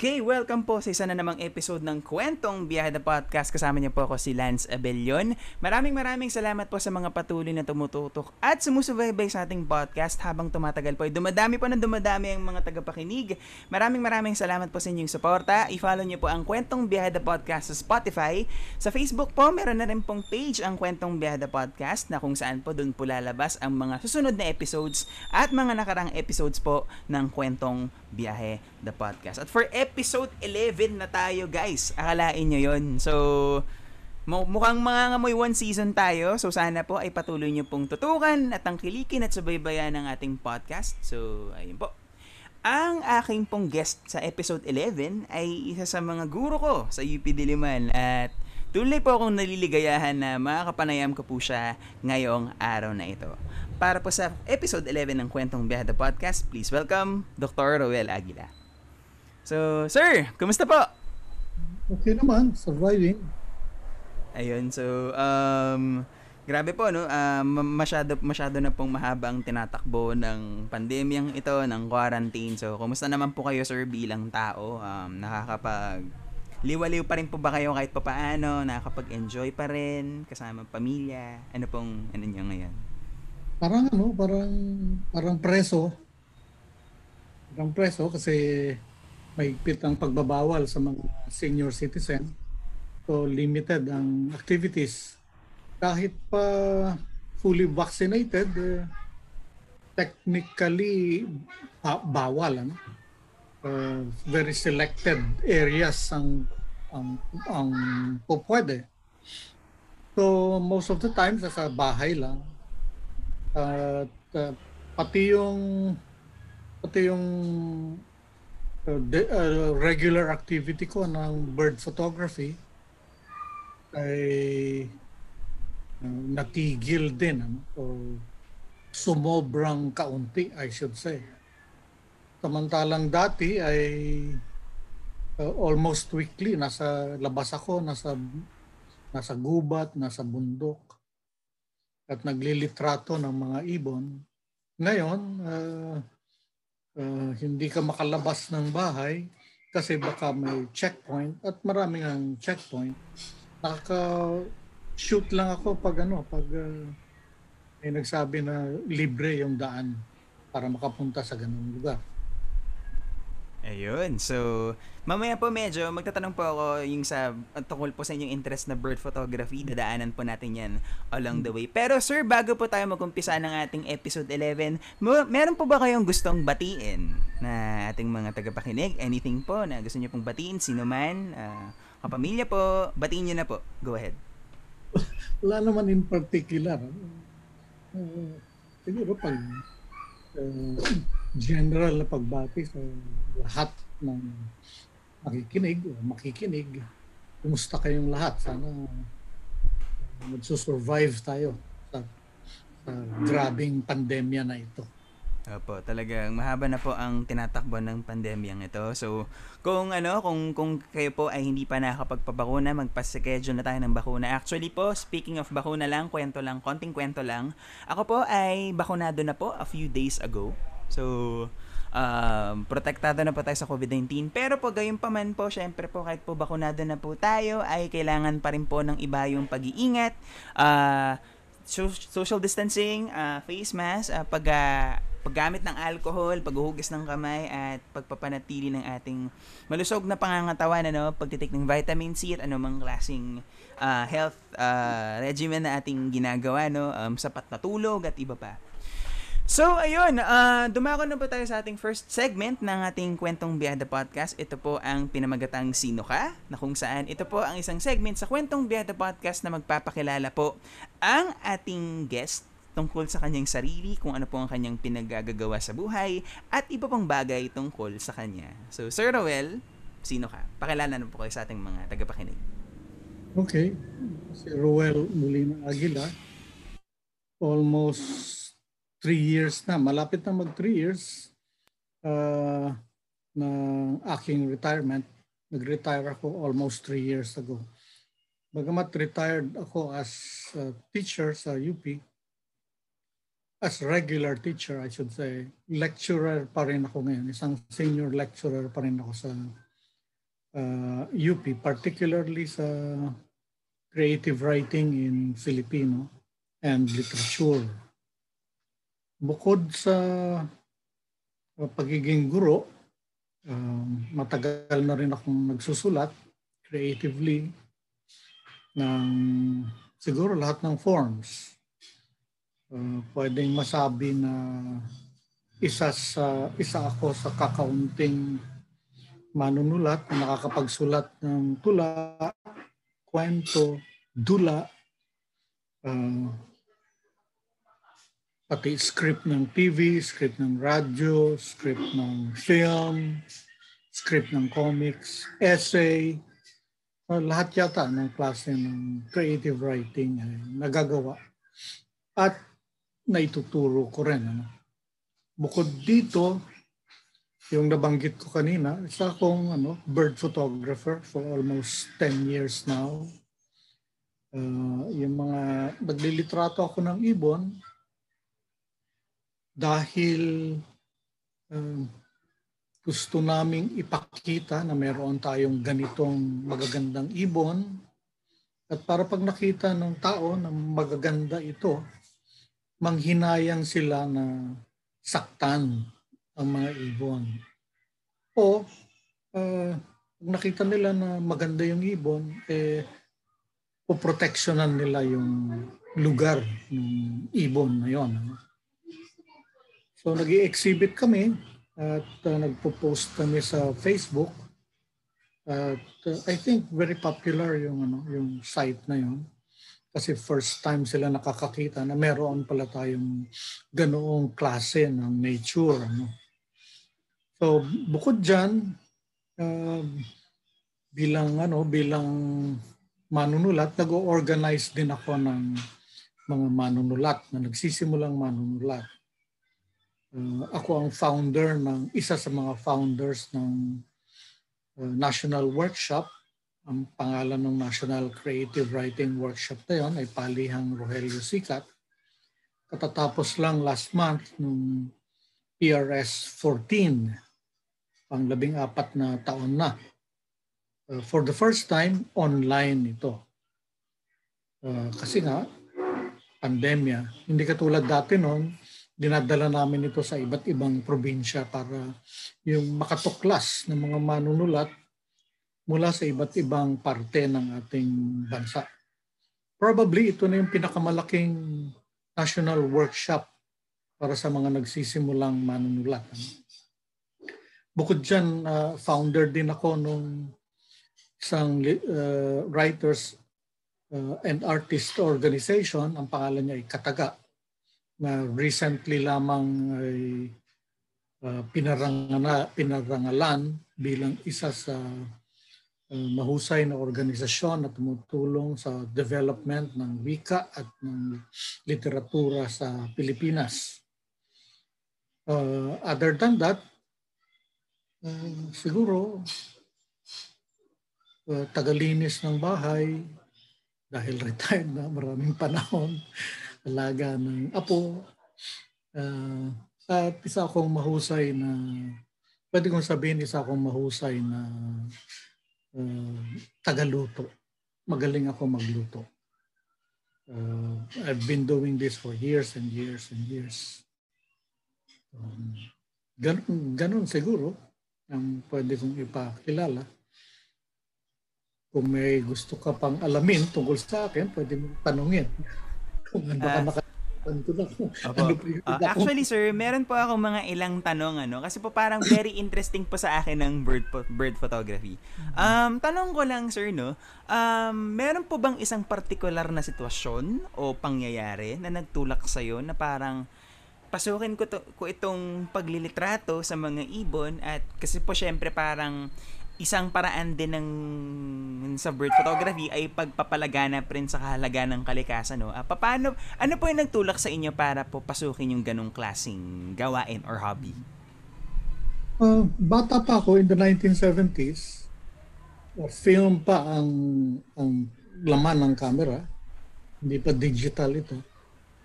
Okay, welcome po sa isa na namang episode ng Kwentong Biyahe the Podcast. Kasama niyo po ako si Lance Abellion. Maraming maraming salamat po sa mga patuloy na tumututok at sumusubaybay sa ating podcast habang tumatagal po. Dumadami po na dumadami ang mga tagapakinig. Maraming maraming salamat po sa inyong suporta. I-follow niyo po ang Kwentong Biyahe the Podcast sa Spotify. Sa Facebook po, meron na rin pong page ang Kwentong Biyahe the Podcast na kung saan po doon po lalabas ang mga susunod na episodes at mga nakarang episodes po ng Kwentong Biyahe the Podcast. At for 11 na tayo guys. Akalain nyo yon So, mukhang mga ngamoy one season tayo. So, sana po ay patuloy nyo pong tutukan at tangkilikin at subaybayan ng ating podcast. So, ayun po. Ang aking pong guest sa episode 11 ay isa sa mga guro ko sa UP Diliman at tuloy po akong naliligayahan na makakapanayam ko po siya ngayong araw na ito. Para po sa episode 11 ng Kwentong Biyahe the Podcast, please welcome Dr. Roel Aguila. So, sir, kumusta po? Okay naman, surviving. Ayun, so um grabe po no, um, masyado masyado na pong mahaba ang tinatakbo ng pandemyang ito, ng quarantine. So, kumusta naman po kayo sir bilang tao? Um, nakakapag liwaliw pa rin po ba kayo kahit pa paano? Nakakapag-enjoy pa rin kasama pamilya? Ano pong ano niyo ngayon? Parang ano, parang parang preso. Parang preso kasi mahigpit ang pagbabawal sa mga senior citizen. So limited ang activities. Kahit pa fully vaccinated, eh, technically ba- bawal. Ano? Uh, very selected areas ang ang ang po pwede. So most of the time sa bahay lang. At uh, pati yung pati yung uh, de, uh, regular activity ko ng bird photography ay uh, natigil din ano? o sumobrang kaunti I should say samantalang dati ay uh, almost weekly nasa labas ako nasa nasa gubat nasa bundok at naglilitrato ng mga ibon ngayon uh, uh, hindi ka makalabas ng bahay kasi baka may checkpoint at maraming ang checkpoint. Nakaka-shoot lang ako pag ano, pag uh, may nagsabi na libre yung daan para makapunta sa ganung lugar. Ayun. So, mamaya po medyo magtatanong po ako yung sa tungkol po sa inyong interest na bird photography. Dadaanan po natin yan along the way. Pero sir, bago po tayo magumpisa ng ating episode 11, mo, meron po ba kayong gustong batiin na ating mga tagapakinig? Anything po na gusto niyo pong batiin? Sino man? Uh, kapamilya po? Batiin niyo na po. Go ahead. Wala naman in particular. Uh, siguro pag uh, general na pagbati sa lahat ng makikinig o makikinig. Kumusta kayong lahat? Sana uh, magsusurvive tayo sa, sa grabing pandemya na ito. Opo, talagang mahaba na po ang tinatakbo ng pandemyang ito. So, kung ano, kung kung kayo po ay hindi pa nakakapagpabakuna, magpa-schedule na tayo ng bakuna. Actually po, speaking of bakuna lang, kwento lang, konting kwento lang. Ako po ay bakunado na po a few days ago. So, um, protektado na po tayo sa COVID-19. Pero po gayon pa man po, syempre po kahit po bakunado na po tayo, ay kailangan pa rin po ng iba yung pag-iingat, uh, social distancing, uh, face mask, uh, pag, uh, paggamit ng alcohol, paghuhugas ng kamay, at pagpapanatili ng ating malusog na pangangatawan, ano, pagtitik ng vitamin C at anumang klaseng uh, health uh, regimen na ating ginagawa, no, um, sapat na tulog at iba pa. So, ayun, uh, dumako na po tayo sa ating first segment ng ating Kwentong Biyada Podcast. Ito po ang pinamagatang Sino Ka? Na kung saan ito po ang isang segment sa Kwentong Biyada Podcast na magpapakilala po ang ating guest tungkol sa kanyang sarili, kung ano po ang kanyang pinagagagawa sa buhay, at iba pang bagay tungkol sa kanya. So, Sir Roel, sino ka? Pakilala na po kayo sa ating mga tagapakinig. Okay. Si Roel Molina Aguila, almost three years na, malapit na mag three years uh, ng aking retirement. Nag-retire ako almost three years ago. Bagamat retired ako as a teacher sa UP, as regular teacher, I should say, lecturer pa rin ako ngayon. Isang senior lecturer pa rin ako sa uh, UP, particularly sa creative writing in Filipino and literature. Bukod sa uh, pagiging guro, um, matagal na rin akong nagsusulat creatively ng siguro lahat ng forms. Uh, pwedeng masabi na isa sa isa ako sa kakaunting manunulat na nakakapagsulat ng tula, kwento, dula, uh, pati script ng TV, script ng radyo, script ng film, script ng comics, essay, uh, lahat yata ng klase ng creative writing ay nagagawa. At naituturo ko rin. Ano? Bukod dito, yung nabanggit ko kanina, isa akong ano, bird photographer for almost 10 years now. Uh, yung mga naglilitrato ako ng ibon, dahil uh, gusto naming ipakita na meron tayong ganitong magagandang ibon at para pag nakita ng tao na magaganda ito, manghinayang sila na saktan ang mga ibon. O uh, nakita nila na maganda yung ibon, eh, poproteksyonan nila yung lugar ng ibon na yon. So nag exhibit kami at uh, nagpo-post kami sa Facebook. At uh, I think very popular yung ano yung site na yon. Kasi first time sila nakakakita na meron pala tayong ganoong klase ng nature. Ano. So bukod diyan uh, bilang ano bilang manunulat nag-organize din ako ng mga manunulat na nagsisimulang manunulat Uh, ako ang founder ng isa sa mga founders ng uh, National Workshop. Ang pangalan ng National Creative Writing Workshop na yon ay Palihang Rogelio Sikat. Katatapos lang last month nung PRS 14, pang labing apat na taon na. Uh, for the first time, online ito. Uh, kasi nga, pandemya, hindi katulad dati noon, dinadala namin ito sa iba't ibang probinsya para yung makatuklas ng mga manunulat mula sa iba't ibang parte ng ating bansa. Probably ito na yung pinakamalaking national workshop para sa mga nagsisimulang manunulat. Bukod dyan, uh, founder din ako nung isang uh, writers uh, and artist organization. Ang pangalan niya ay Kataga na recently lamang ay uh, pinarangana, pinarangalan bilang isa sa uh, mahusay na organisasyon na tumutulong sa development ng wika at ng literatura sa Pilipinas. Uh, other than that, uh, siguro uh, tagalinis ng bahay dahil retired na maraming panahon alaga ng apo. Uh, at isa akong mahusay na, pwede kong sabihin isa akong mahusay na uh, tagaluto. Magaling ako magluto. Uh, I've been doing this for years and years and years. Um, ganun, ganun siguro ang pwede kong ipakilala. Kung may gusto ka pang alamin tungkol sa akin, pwede mo tanungin. Maka uh, actually sir, meron po ako mga ilang tanong ano kasi po parang very interesting po sa akin ng bird bird photography. Mm-hmm. Um tanong ko lang sir no, um meron po bang isang particular na sitwasyon o pangyayari na nagtulak sa iyo na parang pasukin ko to, ko itong paglilitrato sa mga ibon at kasi po syempre parang isang paraan din ng sa bird photography ay pagpapalaganap rin sa kahalagan ng kalikasan. No? Uh, paano, ano po yung nagtulak sa inyo para po pasukin yung ganong klaseng gawain or hobby? Uh, bata pa ako in the 1970s, uh, film pa ang, ang laman ng camera. Hindi pa digital ito.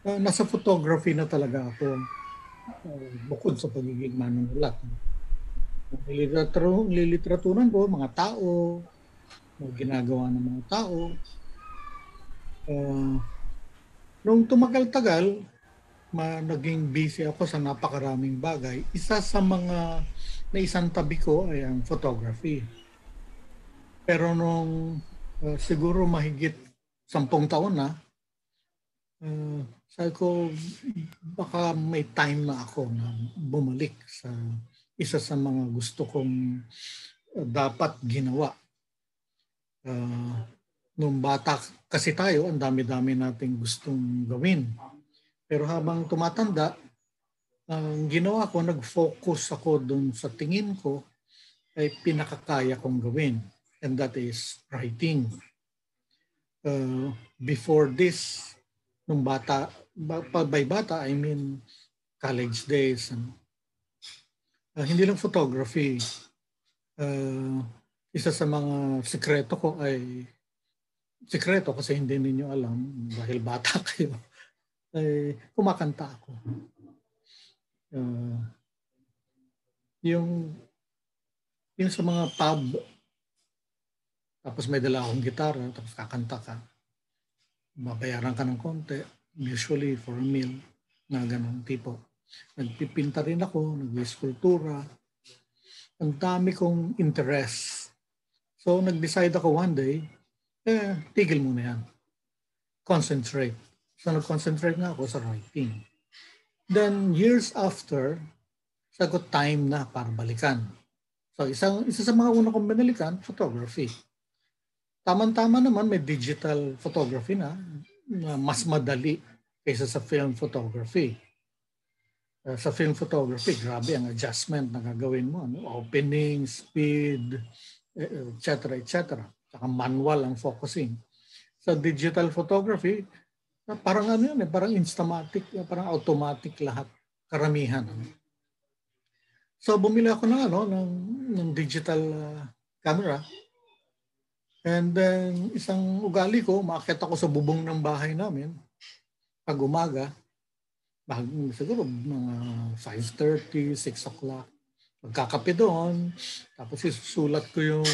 Uh, nasa photography na talaga ako uh, bukod sa pagiging manunulat. Liliteratur, liliteraturan ko, mga tao, mga ginagawa ng mga tao. Uh, nung tumagal-tagal, ma, naging busy ako sa napakaraming bagay. Isa sa mga na isang tabi ko ay ang photography. Pero nung uh, siguro mahigit sampung taon na, uh, sabi ko, baka may time na ako na bumalik sa isa sa mga gusto kong uh, dapat ginawa. Uh, nung bata kasi tayo, ang dami-dami nating gustong gawin. Pero habang tumatanda, ang ginawa ko, nag-focus ako dun sa tingin ko ay pinakakaya kong gawin. And that is writing. Uh, before this, nung bata, by bata, I mean college days, and Uh, hindi lang photography. Uh, isa sa mga sikreto ko ay sikreto kasi hindi ninyo alam dahil bata kayo ay kumakanta ako. Uh, yung yung sa mga pub tapos may dala akong gitara tapos kakanta ka babayaran ka ng konti usually for a meal na ganong tipo Nagpipinta rin ako, nag-eskultura. Ang dami kong interest. So nag-decide ako one day, eh, tigil muna yan. Concentrate. So nag-concentrate nga ako sa writing. Then years after, sagot time na para balikan. So isang, isa sa mga una kong binalikan, photography. Tama-tama naman may digital photography na, na mas madali kaysa sa film photography uh, sa film photography, grabe ang adjustment na gagawin mo. Ano? Opening, speed, etc. etc. Saka manual ang focusing. Sa digital photography, parang ano yan, eh, parang instamatic, parang automatic lahat, karamihan. So bumili ako ng ano ng, ng digital uh, camera. And then isang ugali ko, maakyat ako sa bubong ng bahay namin pag umaga bag, siguro mga 5.30, 6 o'clock. Magkakape doon, tapos isusulat ko yung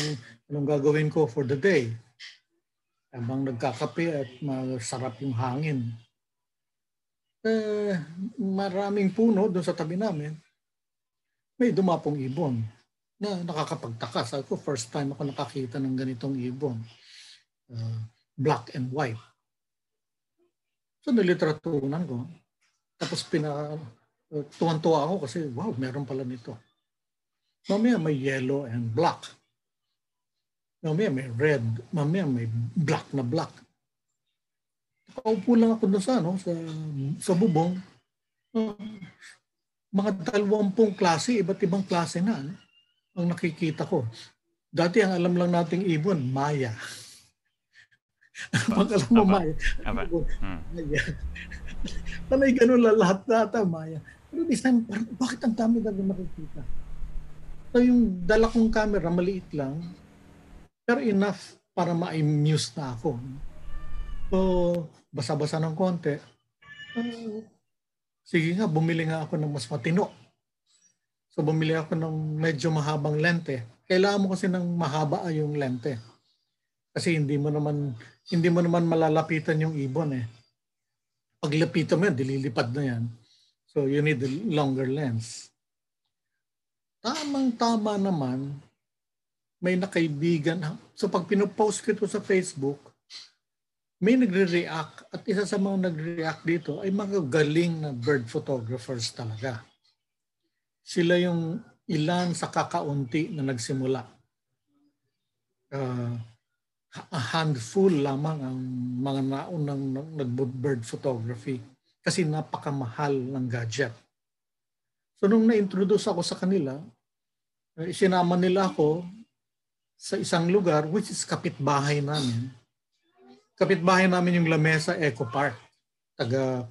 anong gagawin ko for the day. Habang nagkakape at masarap yung hangin. Eh, maraming puno doon sa tabi namin. May dumapong ibon na nakakapagtaka. Sabi ko, first time ako nakakita ng ganitong ibon. Uh, black and white. So niliteratunan ko. Tapos pina, uh, tuwan-tuwa ako kasi wow, meron pala nito. Mamaya may yellow and black. Mamaya may red. Mamaya may black na black. Nakaupo lang ako doon sa, no, sa, sa bubong. Uh, mga dalawampung klase, iba't ibang klase na ano, ang nakikita ko. Dati ang alam lang nating ibon, Maya. Pag alam mo Maya. Aba. Hmm. Maya. Panay ganun lahat data, Maya. Pero this time, bakit ang dami na nakikita? So yung dala kong camera, maliit lang, pero enough para ma-amuse na ako. So, basa-basa ng konti. Uh, sige nga, bumili nga ako ng mas matino. So, bumili ako ng medyo mahabang lente. Kailangan mo kasi ng mahaba yung lente. Kasi hindi mo naman hindi mo naman malalapitan yung ibon eh paglapitan mo yan, dililipad na yan. So you need a longer lens. Tamang-tama naman, may nakaibigan. So pag pinopost ko ito sa Facebook, may nagre-react at isa sa mga nagre-react dito ay mga galing na bird photographers talaga. Sila yung ilan sa kakaunti na nagsimula. Uh, a handful lamang ang mga naunang nag-bird photography kasi napakamahal ng gadget. So nung na-introduce ako sa kanila, eh, sinama nila ako sa isang lugar which is kapitbahay namin. Kapitbahay namin yung Lamesa Eco Park. Taga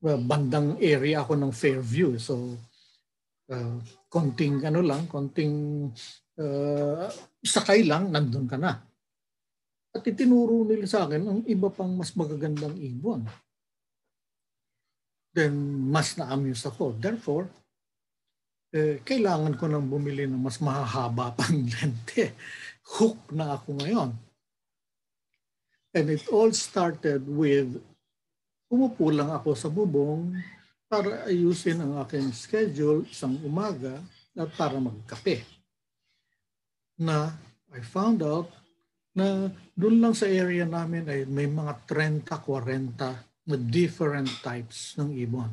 uh, bandang area ako ng Fairview. So uh, konting ano lang, konting uh, sakay lang, nandun ka na. At itinuro nila sa akin ang iba pang mas magagandang ibon. Then mas na-amuse ako. Therefore, eh, kailangan ko nang bumili ng mas mahahaba pang lente. Hook na ako ngayon. And it all started with umupo lang ako sa bubong para ayusin ang aking schedule isang umaga at para magkape. Na I found out na doon lang sa area namin ay may mga 30-40 na different types ng ibon.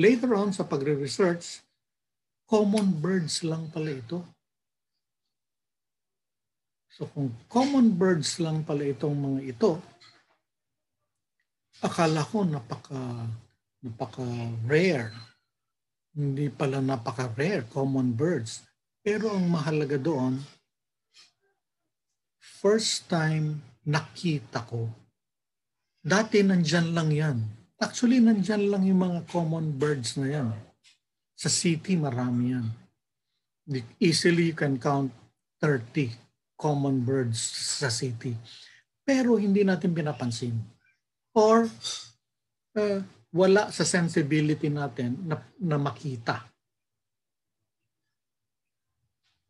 Later on sa pagre-research, common birds lang pala ito. So kung common birds lang pala itong mga ito, akala ko napaka napaka rare. Hindi pala napaka rare common birds. Pero ang mahalaga doon, first time nakita ko, dati nandyan lang yan. Actually, nandyan lang yung mga common birds na yan. Sa city, marami yan. Easily you can count 30 common birds sa city. Pero hindi natin pinapansin. Or uh, wala sa sensibility natin na, na makita.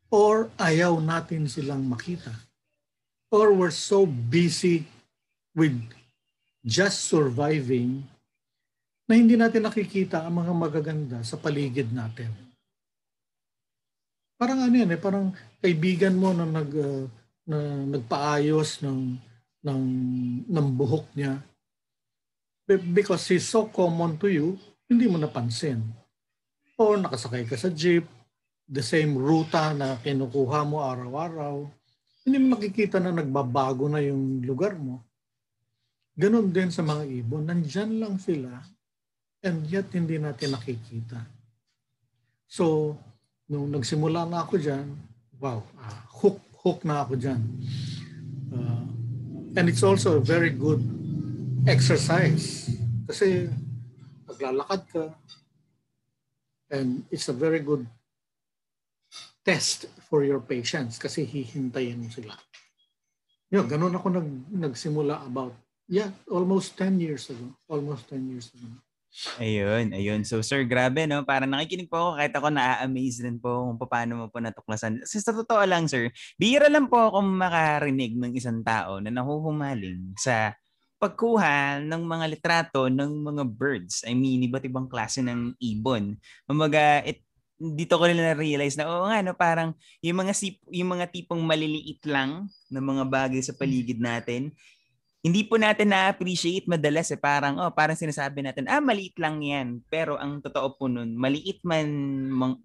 Or ayaw natin silang makita. Or we're so busy with just surviving na hindi natin nakikita ang mga magaganda sa paligid natin. Parang ano yan eh, parang kaibigan mo na nag uh, na nagpaayos ng ng ng buhok niya because he's so common to you, hindi mo napansin. O nakasakay ka sa jeep, the same ruta na kinukuha mo araw-araw, hindi mo nakikita na nagbabago na yung lugar mo. Ganon din sa mga ibon. Nandyan lang sila and yet hindi natin nakikita. So, nung nagsimula na ako dyan, wow, uh, hook, hook na ako dyan. Uh, and it's also a very good exercise. Kasi maglalakad ka and it's a very good test for your patience kasi hihintayin mo sila. Yun, ganun ako nag, nagsimula about, yeah, almost 10 years ago. Almost 10 years ago. Ayun, ayun. So sir, grabe no. Parang nakikinig po ako kahit ako na-amaze din po kung paano mo po natuklasan. Kasi sa totoo lang sir, bihira lang po ako makarinig ng isang tao na nahuhumaling sa pagkuha ng mga litrato ng mga birds. I mean, iba't ibang klase ng ibon. Kumbaga, it, dito ko nila na-realize na, oo nga, no, parang yung mga, sip, yung mga tipong maliliit lang na mga bagay sa paligid natin, hindi po natin na-appreciate madalas eh. Parang, oh, parang sinasabi natin, ah, maliit lang yan. Pero ang totoo po nun, maliit man,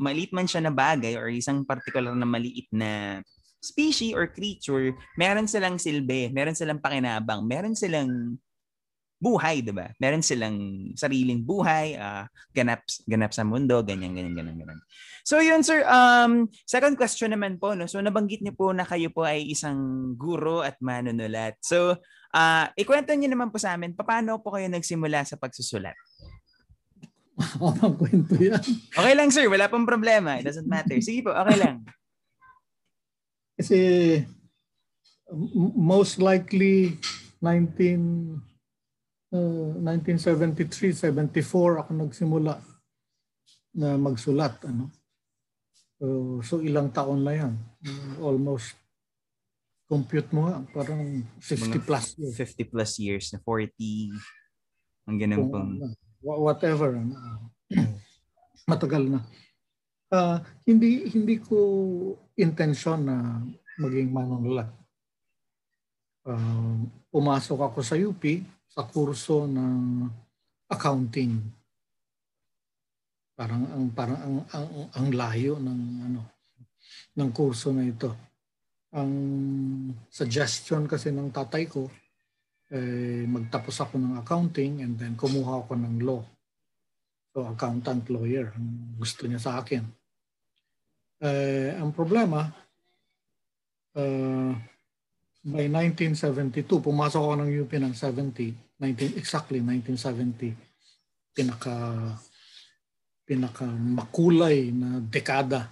maliit man siya na bagay or isang particular na maliit na species or creature, meron silang silbi, meron silang pakinabang, meron silang buhay, 'di ba? Meron silang sariling buhay, uh, ganap ganap sa mundo, ganyan ganyan ganyan ganyan. So yun sir, um second question naman po no. So nabanggit niyo po na kayo po ay isang guro at manunulat. So uh, ikwento niyo naman po sa amin paano po kayo nagsimula sa pagsusulat? Ang kwento yan. Okay lang sir, wala pong problema. It doesn't matter. Sige po, okay lang. Kasi most likely 19 uh, 1973, 74 ako nagsimula na magsulat ano. So, so ilang taon na 'yan. Uh, almost compute mo nga, parang 50 plus years. 50 plus years, na 40, ang ganun pong... Whatever. Ano. Matagal na. Uh, hindi hindi ko intensyon na maging manunulat. Uh, pumasok ako sa UP sa kurso ng accounting. Parang ang parang ang ang, ang layo ng ano ng kurso na ito ang suggestion kasi ng tatay ko, eh, magtapos ako ng accounting and then kumuha ako ng law. So accountant lawyer, ang gusto niya sa akin. Eh, ang problema, uh, by 1972, pumasok ako ng UP ng 70, 19, exactly 1970, pinaka pinaka makulay na dekada.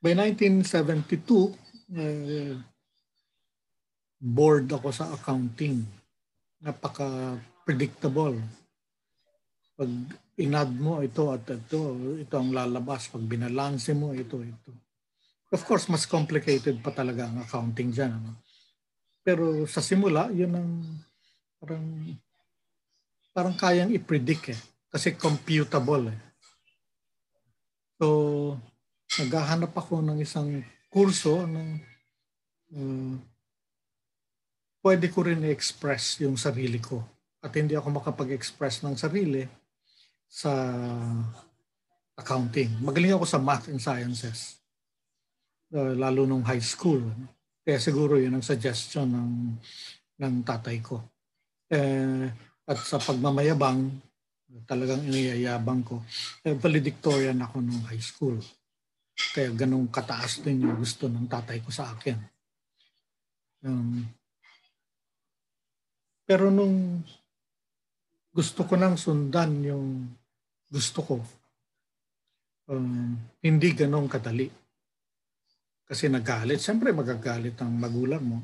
By 1972, uh, bored ako sa accounting. Napaka-predictable. Pag inad mo ito at ito, ito ang lalabas. Pag binalanse mo ito, ito. Of course, mas complicated pa talaga ang accounting dyan. Ano? Pero sa simula, yun ang parang parang kayang i-predict eh. Kasi computable eh. So, naghahanap ako ng isang kurso ng uh, pwede ko rin i-express yung sarili ko. At hindi ako makapag-express ng sarili sa accounting. Magaling ako sa math and sciences. Uh, lalo nung high school. Kaya siguro yun ang suggestion ng, ng tatay ko. Eh, at sa pagmamayabang, talagang iniyayabang ko. Eh, valedictorian ako nung high school. Kaya ganong kataas din yung gusto ng tatay ko sa akin. Um, pero nung gusto ko nang sundan yung gusto ko, um, hindi ganong kadali. Kasi nagalit. Siyempre magagalit ang magulang mo.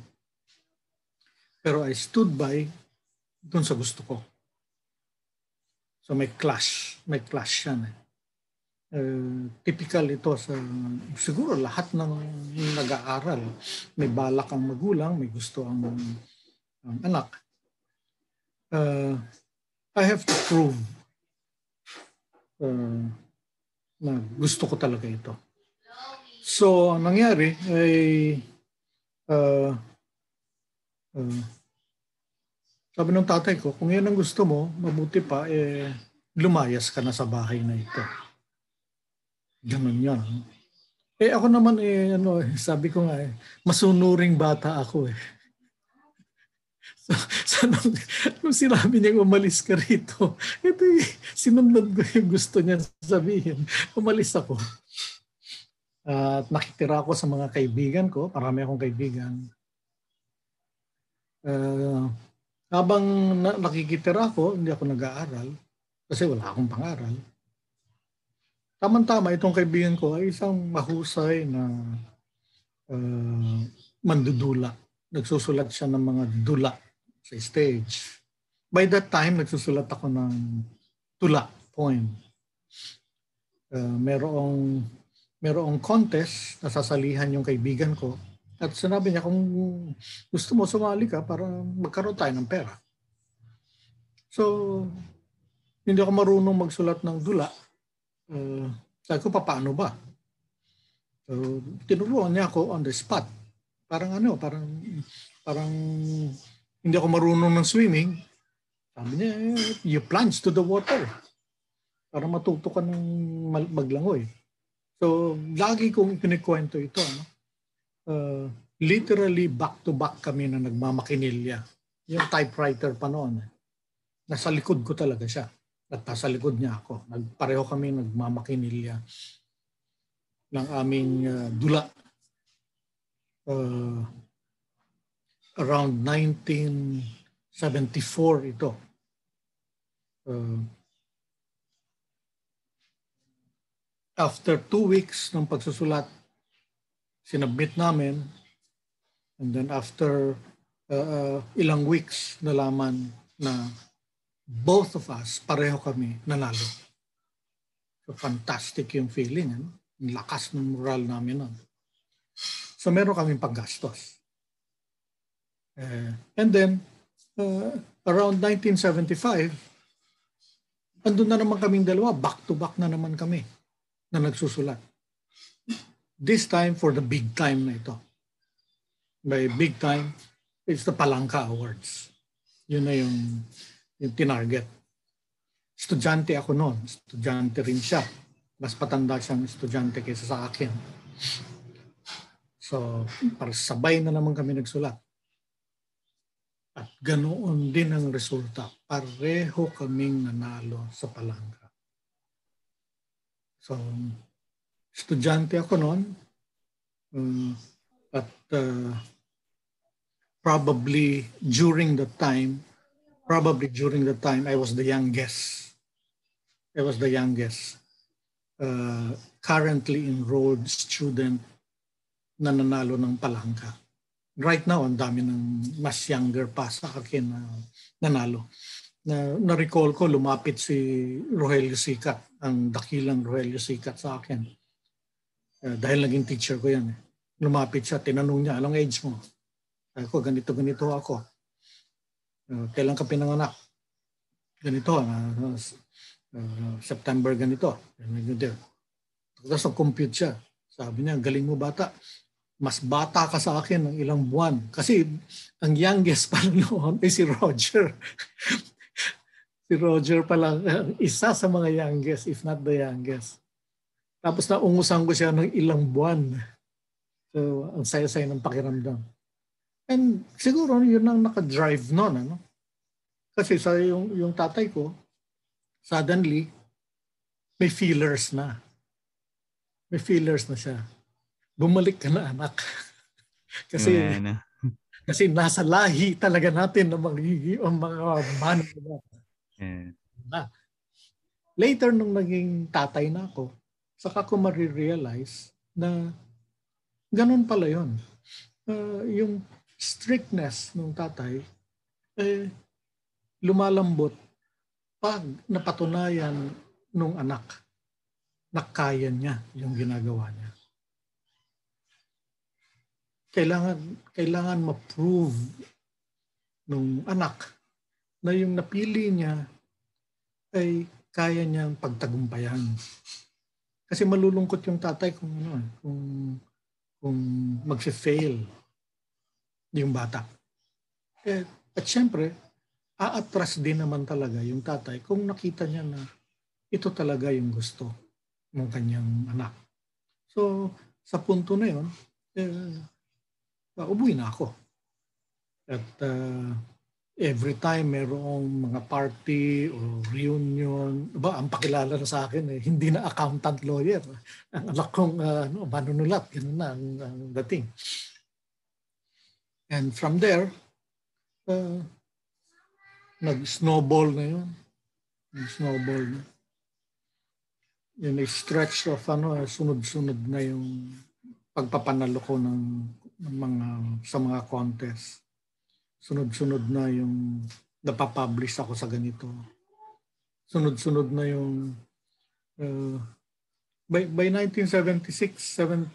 Pero I stood by dun sa gusto ko. So may clash. May clash yan eh uh, typical ito sa siguro lahat ng nag-aaral. May balak ang magulang, may gusto ang, ang anak. Uh, I have to prove uh, na gusto ko talaga ito. So, ang nangyari ay uh, uh, sabi ng tatay ko, kung yan ang gusto mo, mabuti pa, eh, lumayas ka na sa bahay na ito. Ganun yan. Eh ako naman eh, ano, eh, sabi ko nga eh, masunuring bata ako eh. So, so nung, nung sinabi niya umalis ka rito, ito eh, sinunod ko yung gusto niya sabihin. Umalis ako. At uh, nakitira ako sa mga kaibigan ko. Marami akong kaibigan. Uh, habang na, nakikitira ako, hindi ako nag-aaral kasi wala akong pangaral Tama-tama, itong kaibigan ko ay isang mahusay na uh, mandudula. Nagsusulat siya ng mga dula sa stage. By that time, nagsusulat ako ng tula, poem. Uh, merong, merong contest, nasasalihan yung kaibigan ko. At sinabi niya, kung gusto mo sumali ka para magkaroon tayo ng pera. So, hindi ako marunong magsulat ng dula Uh, sabi ko, paano ba? So, tinuruan niya ako on the spot. Parang ano, parang, parang hindi ako marunong ng swimming. Sabi niya, you plunge to the water para matuto ka ng maglangoy. So, lagi kong kinikwento ito. Ano? Uh, literally back-to-back kami na nagmamakinilya. Yung typewriter pa noon. Nasa likod ko talaga siya nagpasa likod niya ako. Nagpareho kami nagmamakinilya ng aming uh, dula. Uh, around 1974 ito. Uh, after two weeks ng pagsusulat, sinabmit namin. And then after uh, uh, ilang weeks, nalaman na both of us, pareho kami nanalo. So fantastic yung feeling. Ano? Ang lakas ng moral namin nun. So meron kaming paggastos. Uh, and then, uh, around 1975, andun na naman kaming dalawa, back-to-back na naman kami na nagsusulat. This time for the big time na ito. By big time, it's the Palangka Awards. Yun na yung yung tinarget. Estudyante ako noon. Estudyante rin siya. Mas patanda siyang estudyante kaysa sa akin. So, para sabay na naman kami nagsulat. At ganoon din ang resulta. Pareho kaming nanalo sa palangka. So, estudyante ako noon. Um, At uh, probably during the time, probably during the time I was the youngest. I was the youngest uh, currently enrolled student na nanalo ng palangka. Right now, ang dami ng mas younger pa sa akin na nanalo. Na, na-recall ko, lumapit si Rogelio Sikat, ang dakilang Rogelio Sikat sa akin. Uh, dahil naging teacher ko yan. Eh. Lumapit siya, tinanong niya, anong age mo? Ako, ganito, ganito ako. Uh, kailan ka pinanganak? Ganito, uh, uh, September ganito. Tapos nag-compute siya. Sabi niya, galing mo bata. Mas bata ka sa akin ng ilang buwan. Kasi ang youngest pa noon ay si Roger. si Roger pa lang, isa sa mga youngest, if not the youngest. Tapos naungusan ko siya ng ilang buwan. So, ang saya-saya ng pakiramdam. And siguro yun ang naka-drive noon. Ano? Kasi sa yung, yung tatay ko, suddenly, may feelers na. May feelers na siya. Bumalik ka na anak. kasi yeah, no. kasi nasa lahi talaga natin ng mga, ang mga man. Yeah. Na. Later nung naging tatay na ako, saka ko marirealize na ganun pala yon. Uh, yung strictness ng tatay, eh, lumalambot pag napatunayan nung anak na kaya niya yung ginagawa niya. Kailangan, kailangan ma-prove nung anak na yung napili niya ay kaya niyang pagtagumpayan. Kasi malulungkot yung tatay kung ano, kung kung magfe-fail yung bata. Eh, at syempre, aatras din naman talaga yung tatay kung nakita niya na ito talaga yung gusto ng kanyang anak. So, sa punto na yun, eh, uh, umuwi na ako. At uh, every time merong mga party o reunion, ba, ang pakilala na sa akin, eh, hindi na accountant lawyer. Ang anak kong uh, ano, manunulat, ganun na ang, ang dating. And from there, uh, nag-snowball na yun. Nag-snowball na. Yun, stretch of ano, sunod-sunod na yung pagpapanalo ko ng, ng mga, sa mga contest. Sunod-sunod na yung napapublish ako sa ganito. Sunod-sunod na yung uh, by, by 1976, 7,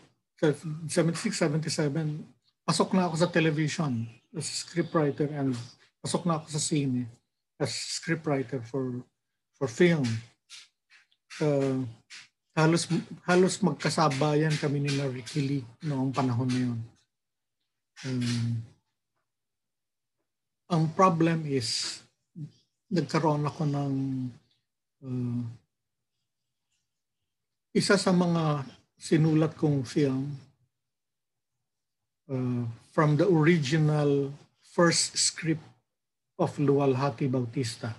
76, 77, pasok na ako sa television as scriptwriter and pasok na ako sa scene as scriptwriter for for film. Uh, halos halos magkasabayan kami ni Ricky Lee noong panahon na yun. Um, ang problem is nagkaroon ako ng uh, isa sa mga sinulat kong film uh, from the original first script of Luwalhati Bautista,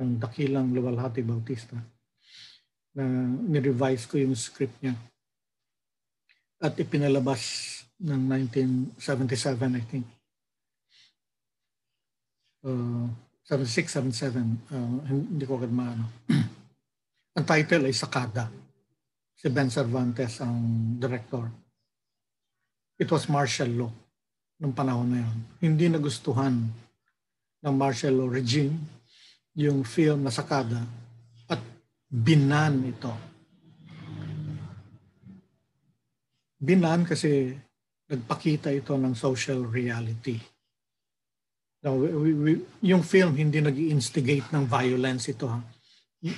ang dakilang Luwalhati Bautista, na ni-revise ko yung script niya. At ipinalabas ng 1977, I think. Uh, 76, 77, uh, hindi ko agad maano. ang title ay Sakada. Si Ben Cervantes ang director it was martial law nung panahon na yun. Hindi nagustuhan ng martial law regime yung film na Sakada at binan ito. Binan kasi nagpakita ito ng social reality. Now, we, we, yung film hindi nag instigate ng violence ito. Ha?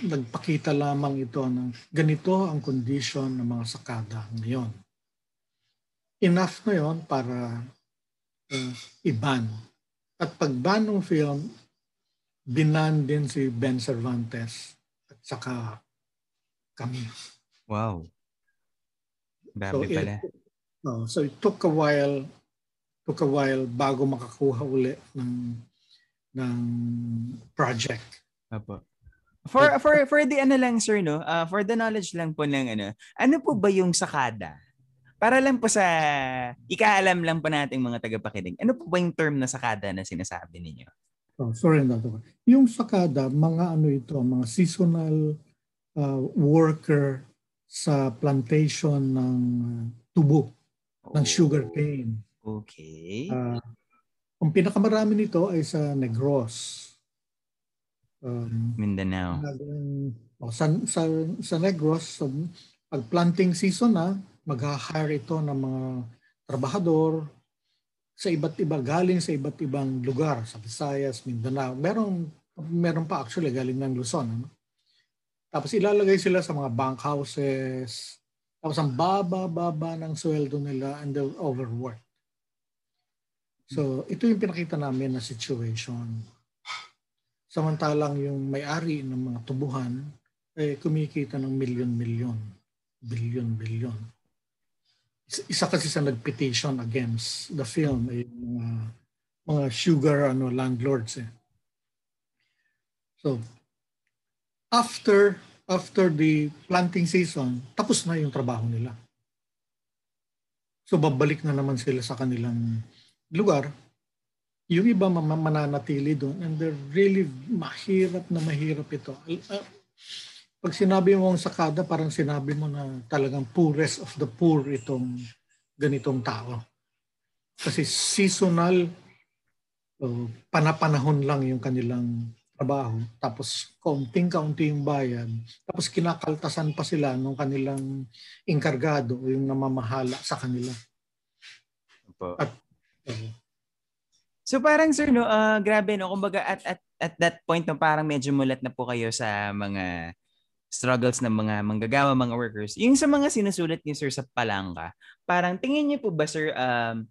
Nagpakita lamang ito ng ganito ang condition ng mga sakada ngayon enough na yon para uh, iban. At pag-ban ng film, binan din si Ben Cervantes at saka kami. Wow. Dami so pala. It, uh, so it took a while took a while bago makakuha uli ng ng project. Apo. For for for the ano lang sir no, uh, for the knowledge lang po ng ano, ano po ba yung sakada? para lang po sa ikaalam lang po nating mga tagapakinig, ano po ba yung term na sakada na sinasabi ninyo? Oh, sorry na. Yung sakada, mga ano ito, mga seasonal uh, worker sa plantation ng tubo, oh. ng sugar cane. Okay. Uh, ang pinakamarami nito ay sa Negros. Um, Mindanao. Uh, sa, sa, sa Negros, sa, pag planting season na, mag-hire ito ng mga trabahador sa iba't iba galing sa iba't ibang lugar sa Visayas, Mindanao. Meron meron pa actually galing ng Luzon. Ano? Tapos ilalagay sila sa mga bank houses. Tapos ang baba-baba ng sweldo nila and they're overworked. So ito yung pinakita namin na situation. Samantalang yung may-ari ng mga tubuhan eh kumikita ng milyon-milyon, bilyon-bilyon isa kasi sa nag-petition against the film ay mga mga sugar ano landlords eh. So after after the planting season, tapos na yung trabaho nila. So babalik na naman sila sa kanilang lugar. Yung iba mananatili doon and they're really mahirap na mahirap ito. Uh, pag sinabi mo ang sakada, parang sinabi mo na talagang poorest of the poor itong ganitong tao. Kasi seasonal, uh, panapanahon lang yung kanilang trabaho. Tapos kaunting-kaunti yung bayad. Tapos kinakaltasan pa sila ng kanilang inkargado o yung namamahala sa kanila. Opo. At, uh, so parang sir, no, uh, grabe no, kumbaga at, at, at that point no, parang medyo mulat na po kayo sa mga struggles ng mga manggagawa, mga workers. Yung sa mga sinusulat niyo sir sa Palangka, parang tingin niyo po ba sir um,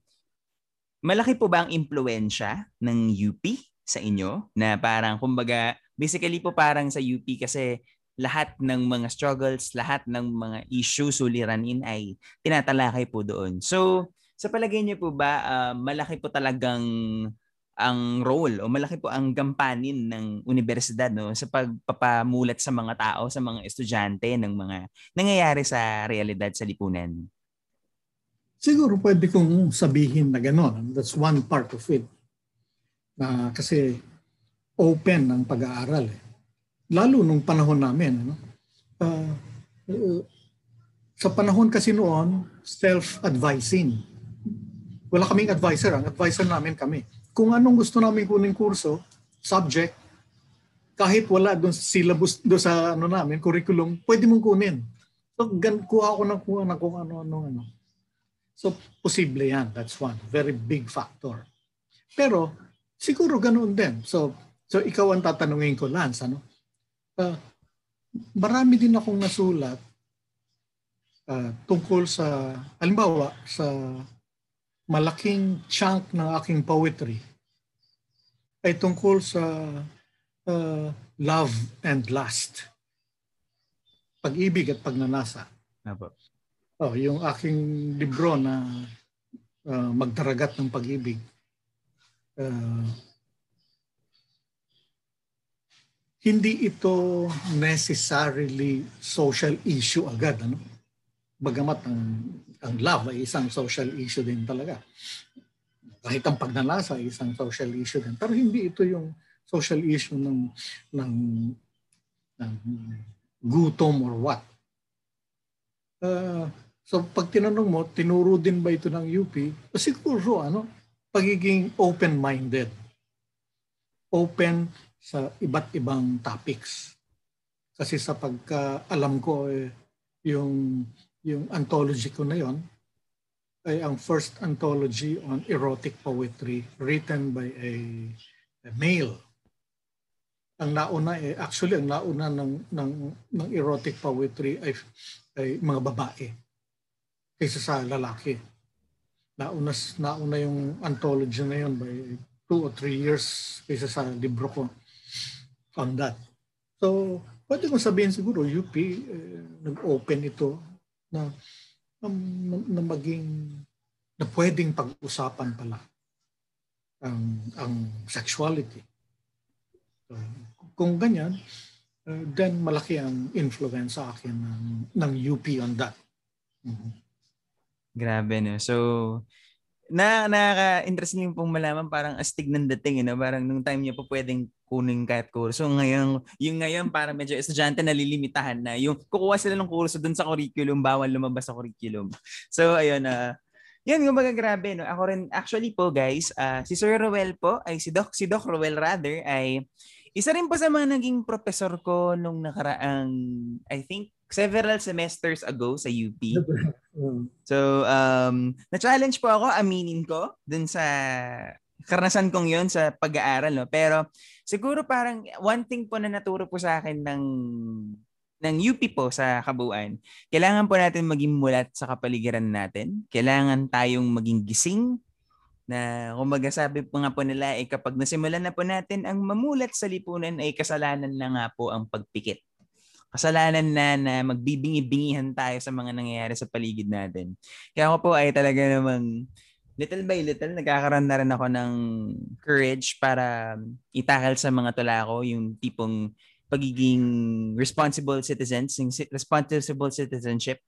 malaki po ba ang impluwensya ng UP sa inyo na parang kumbaga basically po parang sa UP kasi lahat ng mga struggles, lahat ng mga issues suliranin ay tinatalakay po doon. So, sa palagay niyo po ba uh, malaki po talagang ang role o malaki po ang gampanin ng universidad no sa pagpapamulat sa mga tao, sa mga estudyante ng mga nangyayari sa realidad sa lipunan. Siguro pwede kong sabihin na gano'n. That's one part of it. Na kasi open ang pag-aaral. Eh. Lalo nung panahon namin. Ano? Uh, uh, sa panahon kasi noon, self-advising. Wala kaming advisor. Ang advisor namin kami kung anong gusto namin kunin kurso, subject, kahit wala doon sa syllabus, doon sa ano namin, curriculum, pwede mong kunin. So, gan, kuha ko ng kuha na kung ano, ano, ano. So, posible yan. That's one. Very big factor. Pero, siguro ganoon din. So, so ikaw ang tatanungin ko, Lance, ano? Uh, marami din akong nasulat uh, tungkol sa, halimbawa, sa malaking chunk ng aking poetry ay tungkol sa uh, love and lust. Pag-ibig at pagnanasa. Apo. Oh, yung aking libro na uh, Magdaragat ng Pag-ibig. Uh, hindi ito necessarily social issue agad. Ano? Bagamat ang, ang love ay isang social issue din talaga kahit ang pagnanasa ay isang social issue din. Pero hindi ito yung social issue ng, ng, ng gutom or what. Uh, so pag tinanong mo, tinuro din ba ito ng UP? Siguro, ano, pagiging open-minded. Open sa iba't ibang topics. Kasi sa pagka-alam ko, eh, yung, yung anthology ko na yon ay ang first anthology on erotic poetry written by a, a male. Ang nauna eh, actually ang nauna ng, ng, ng erotic poetry ay, ay mga babae kaysa sa lalaki. Nauna, nauna yung anthology na yun by two or three years kaysa sa libro ko on that. So, pwede kong sabihin siguro, UP, eh, nag-open ito na na, na maging na pwedeng pag-usapan pala ang ang sexuality. So, kung ganyan, uh, then malaki ang influence sa akin ng, ng UP on that. Mm-hmm. Grabe, no? So, na nakaka-interesting yung pong malaman parang astig ng dating, you know? parang nung time niya po pwedeng kunin kahit kurso. Ngayon, yung ngayon para medyo estudyante nalilimitahan na. Yung kukuha sila ng kurso dun sa curriculum, bawal lumabas sa curriculum. So, ayun, uh, yan, kumbaga grabe, no? Ako rin, actually po guys, uh, si Sir Roel po, ay si Doc, si Doc Roel rather, ay isa rin po sa mga naging professor ko nung nakaraang, I think, several semesters ago sa UP. So, um, na-challenge po ako, aminin ko, dun sa karanasan kong yon sa pag-aaral. No? Pero siguro parang one thing po na naturo po sa akin ng ng UP po sa kabuuan, kailangan po natin maging mulat sa kapaligiran natin. Kailangan tayong maging gising na kumbaga sabi po nga po nila eh, kapag nasimulan na po natin ang mamulat sa lipunan ay kasalanan na nga po ang pagpikit kasalanan na na magbibingi-bingihan tayo sa mga nangyayari sa paligid natin. Kaya ako po ay talaga namang little by little nagkakaroon na rin ako ng courage para itakal sa mga tula ko yung tipong pagiging responsible citizens, responsible citizenship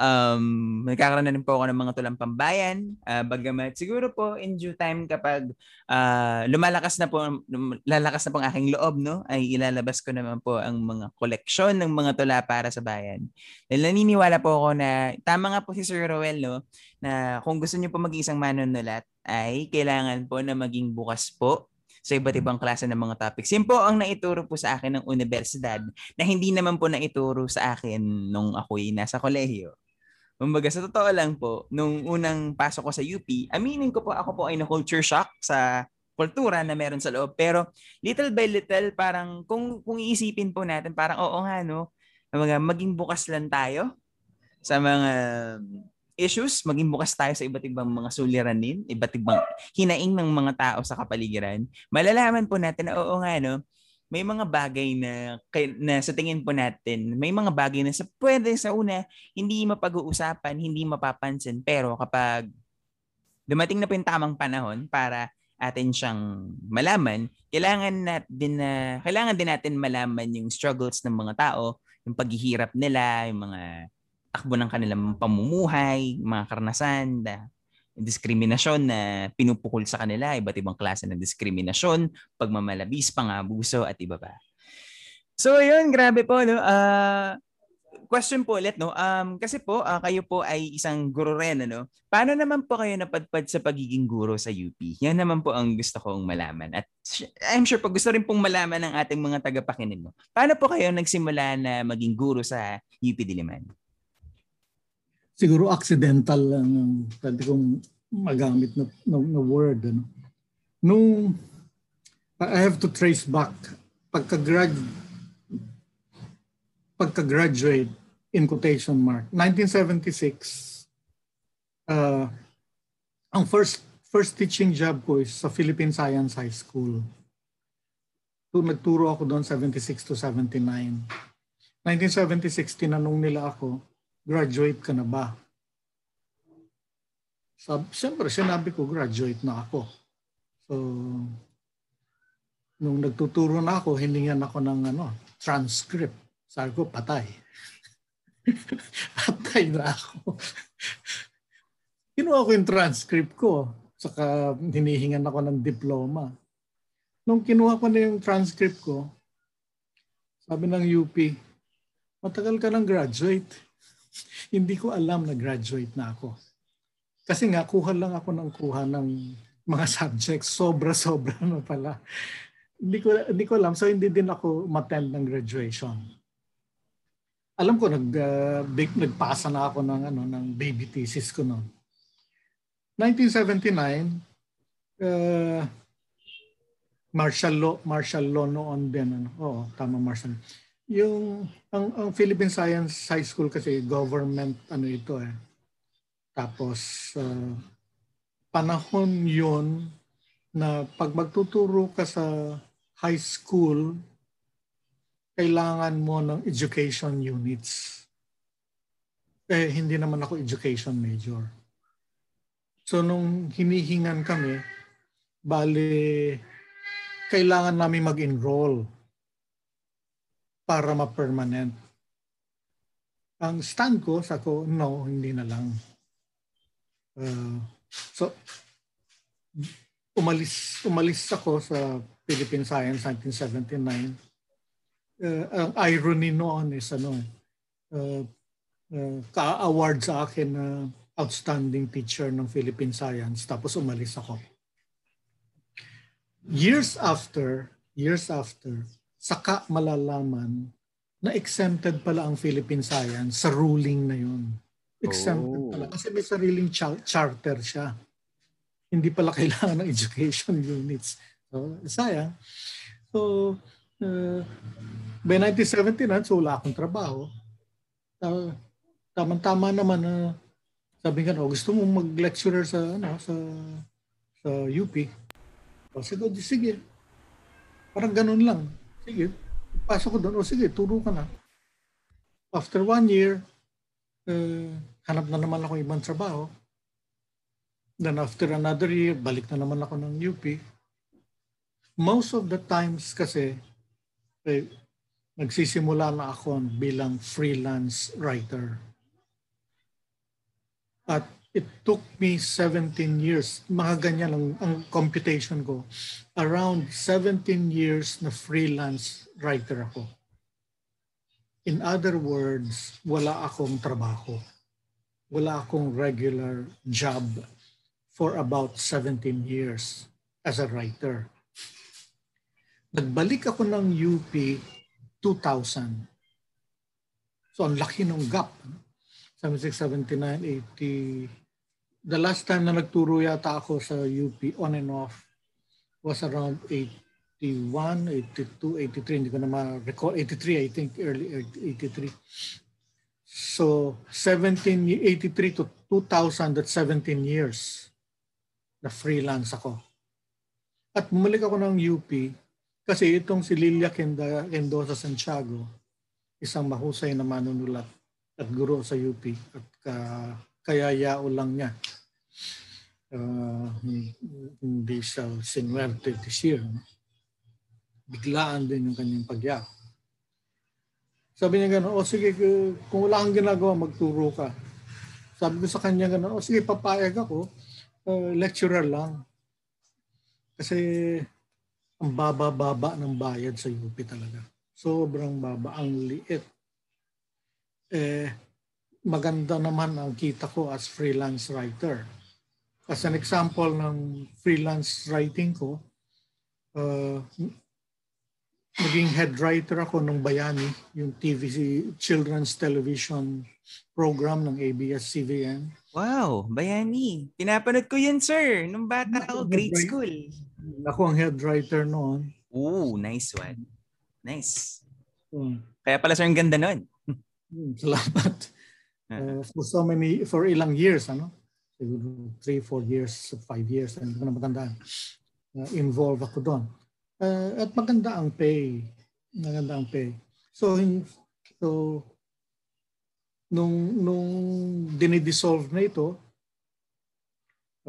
um, nagkakaroon na rin po ako ng mga tulang pambayan. Uh, bagamat siguro po in due time kapag uh, lumalakas na po, lalakas na po ang aking loob, no, ay ilalabas ko naman po ang mga koleksyon ng mga tula para sa bayan. Dahil naniniwala po ako na, tama nga po si Sir Roel, no, na kung gusto niyo po maging isang manunulat, ay kailangan po na maging bukas po sa iba't ibang klase ng mga topics. Yan po ang naituro po sa akin ng universidad na hindi naman po naituro sa akin nung ako'y nasa kolehiyo. Kumbaga, sa totoo lang po, nung unang pasok ko sa UP, aminin ko po, ako po ay na-culture shock sa kultura na meron sa loob. Pero little by little, parang kung, kung iisipin po natin, parang oo nga, no? Mga, maging bukas lang tayo sa mga issues, maging bukas tayo sa iba't ibang mga suliranin, iba't ibang hinaing ng mga tao sa kapaligiran. Malalaman po natin na oo nga, no? May mga bagay na, na sa tingin po natin, may mga bagay na sa pwede sa una, hindi mapag-uusapan, hindi mapapansin. Pero kapag dumating na po yung tamang panahon para atin siyang malaman, kailangan natin na kailangan din natin malaman yung struggles ng mga tao, yung paghihirap nila, yung mga takbo ng kanilang pamumuhay, mga karanasan, diskriminasyon na pinupukol sa kanila, iba't ibang klase ng diskriminasyon, pagmamalabis, pangabuso at iba pa. So ayun, grabe po no. Uh, question po ulit no. Um kasi po uh, kayo po ay isang guro rin ano. Paano naman po kayo napadpad sa pagiging guro sa UP? Yan naman po ang gusto kong malaman. At I'm sure pag gusto rin pong malaman ng ating mga tagapakinig mo. Paano po kayo nagsimula na maging guro sa UP Diliman? Siguro accidental lang ang pwede kong magamit na, na, na word. Ano. Nung I have to trace back pagka-grad pagka-graduate in quotation mark 1976 uh, ang first first teaching job ko is sa Philippine Science High School. So, nagturo ako doon 76 to 79. 1976 tinanong nila ako graduate ka na ba? Sab Siyempre, sinabi ko, graduate na ako. So, nung nagtuturo na ako, hiningan ako ng ano, transcript. Sabi ko, patay. patay na ako. Kinuha ko yung transcript ko. Saka hinihingan ako ng diploma. Nung kinuha ko na yung transcript ko, sabi ng UP, matagal ka ng graduate hindi ko alam na graduate na ako. Kasi nga, kuha lang ako ng kuha ng mga subjects. Sobra-sobra na pala. Hindi ko, hindi ko alam. So, hindi din ako matend ng graduation. Alam ko, nag, uh, big, nagpasa na ako ng, ano, ng baby thesis ko noon. 1979, uh, martial law, martial law noon din. Ano? Oo, tama, martial yung ang, ang Philippine Science High School kasi government ano ito eh. Tapos uh, panahon yon na pag magtuturo ka sa high school kailangan mo ng education units. Eh hindi naman ako education major. So nung hinihingan kami, bali kailangan namin mag-enroll para ma-permanent. Ang stand ko, sa ko, no, hindi na lang. Uh, so, umalis, umalis ako sa Philippine Science 1979. Uh, ang irony noon is ano, uh, uh, ka-award sa akin na uh, outstanding teacher ng Philippine Science tapos umalis ako. Years after, years after, saka malalaman na exempted pala ang Philippine Science sa ruling na yun. Exempted oh. pala. Kasi may sariling char- charter siya. Hindi pala kailangan ng education units. So, sayang. So, uh, by 1979, so wala akong trabaho. Uh, tamang-tama naman na uh, sabi nga, oh, gusto mo mag-lecturer sa, ano, sa, sa UP. O, sige, sige. Parang ganun lang. Sige, pasok ko doon. O sige, turo ka na. After one year, uh, hanap na naman ako ibang trabaho. Then after another year, balik na naman ako ng UP. Most of the times kasi, eh, nagsisimula na ako bilang freelance writer at it took me 17 years. Mga ganyan ang, ang computation ko. Around 17 years na freelance writer ako. In other words, wala akong trabaho. Wala akong regular job for about 17 years as a writer. Nagbalik ako ng UP 2000. So ang laki ng gap. 76, 79, 80. The last time na nagturo yata ako sa UP on and off was around 81, 82, 83. Hindi ko na ma-recall. 83, I think, early 83. So, 17, 83 to 2000, that's 17 years na freelance ako. At bumalik ako ng UP kasi itong si Lilia Kendosa Santiago, isang mahusay na manunulat at guro sa UP at ka, kaya yao lang niya. Uh, hindi siya sinwerte this year. Biglaan din yung kanyang pagyao. Sabi niya gano'n, o sige, kung wala kang ginagawa, magturo ka. Sabi ko sa kanya gano'n, o sige, papayag ako, uh, lecturer lang. Kasi ang baba-baba ng bayad sa UP talaga. Sobrang baba, ang liit eh, maganda naman ang kita ko as freelance writer. As an example ng freelance writing ko, uh, naging head writer ako ng Bayani, yung TV children's television program ng ABS-CBN. Wow, Bayani. Pinapanood ko yun, sir, nung bata ako, grade school. Ako ang head writer noon. Ooh, nice one. Nice. Hmm. Kaya pala sir, ang ganda nun. Hmm, salamat. Uh, for so many, for ilang years, ano? Siguro three, four years, five years, hindi ko na matandaan. Uh, involved ako doon. Uh, at maganda ang pay. Maganda ang pay. So, in, so nung, nung dinidissolve na ito,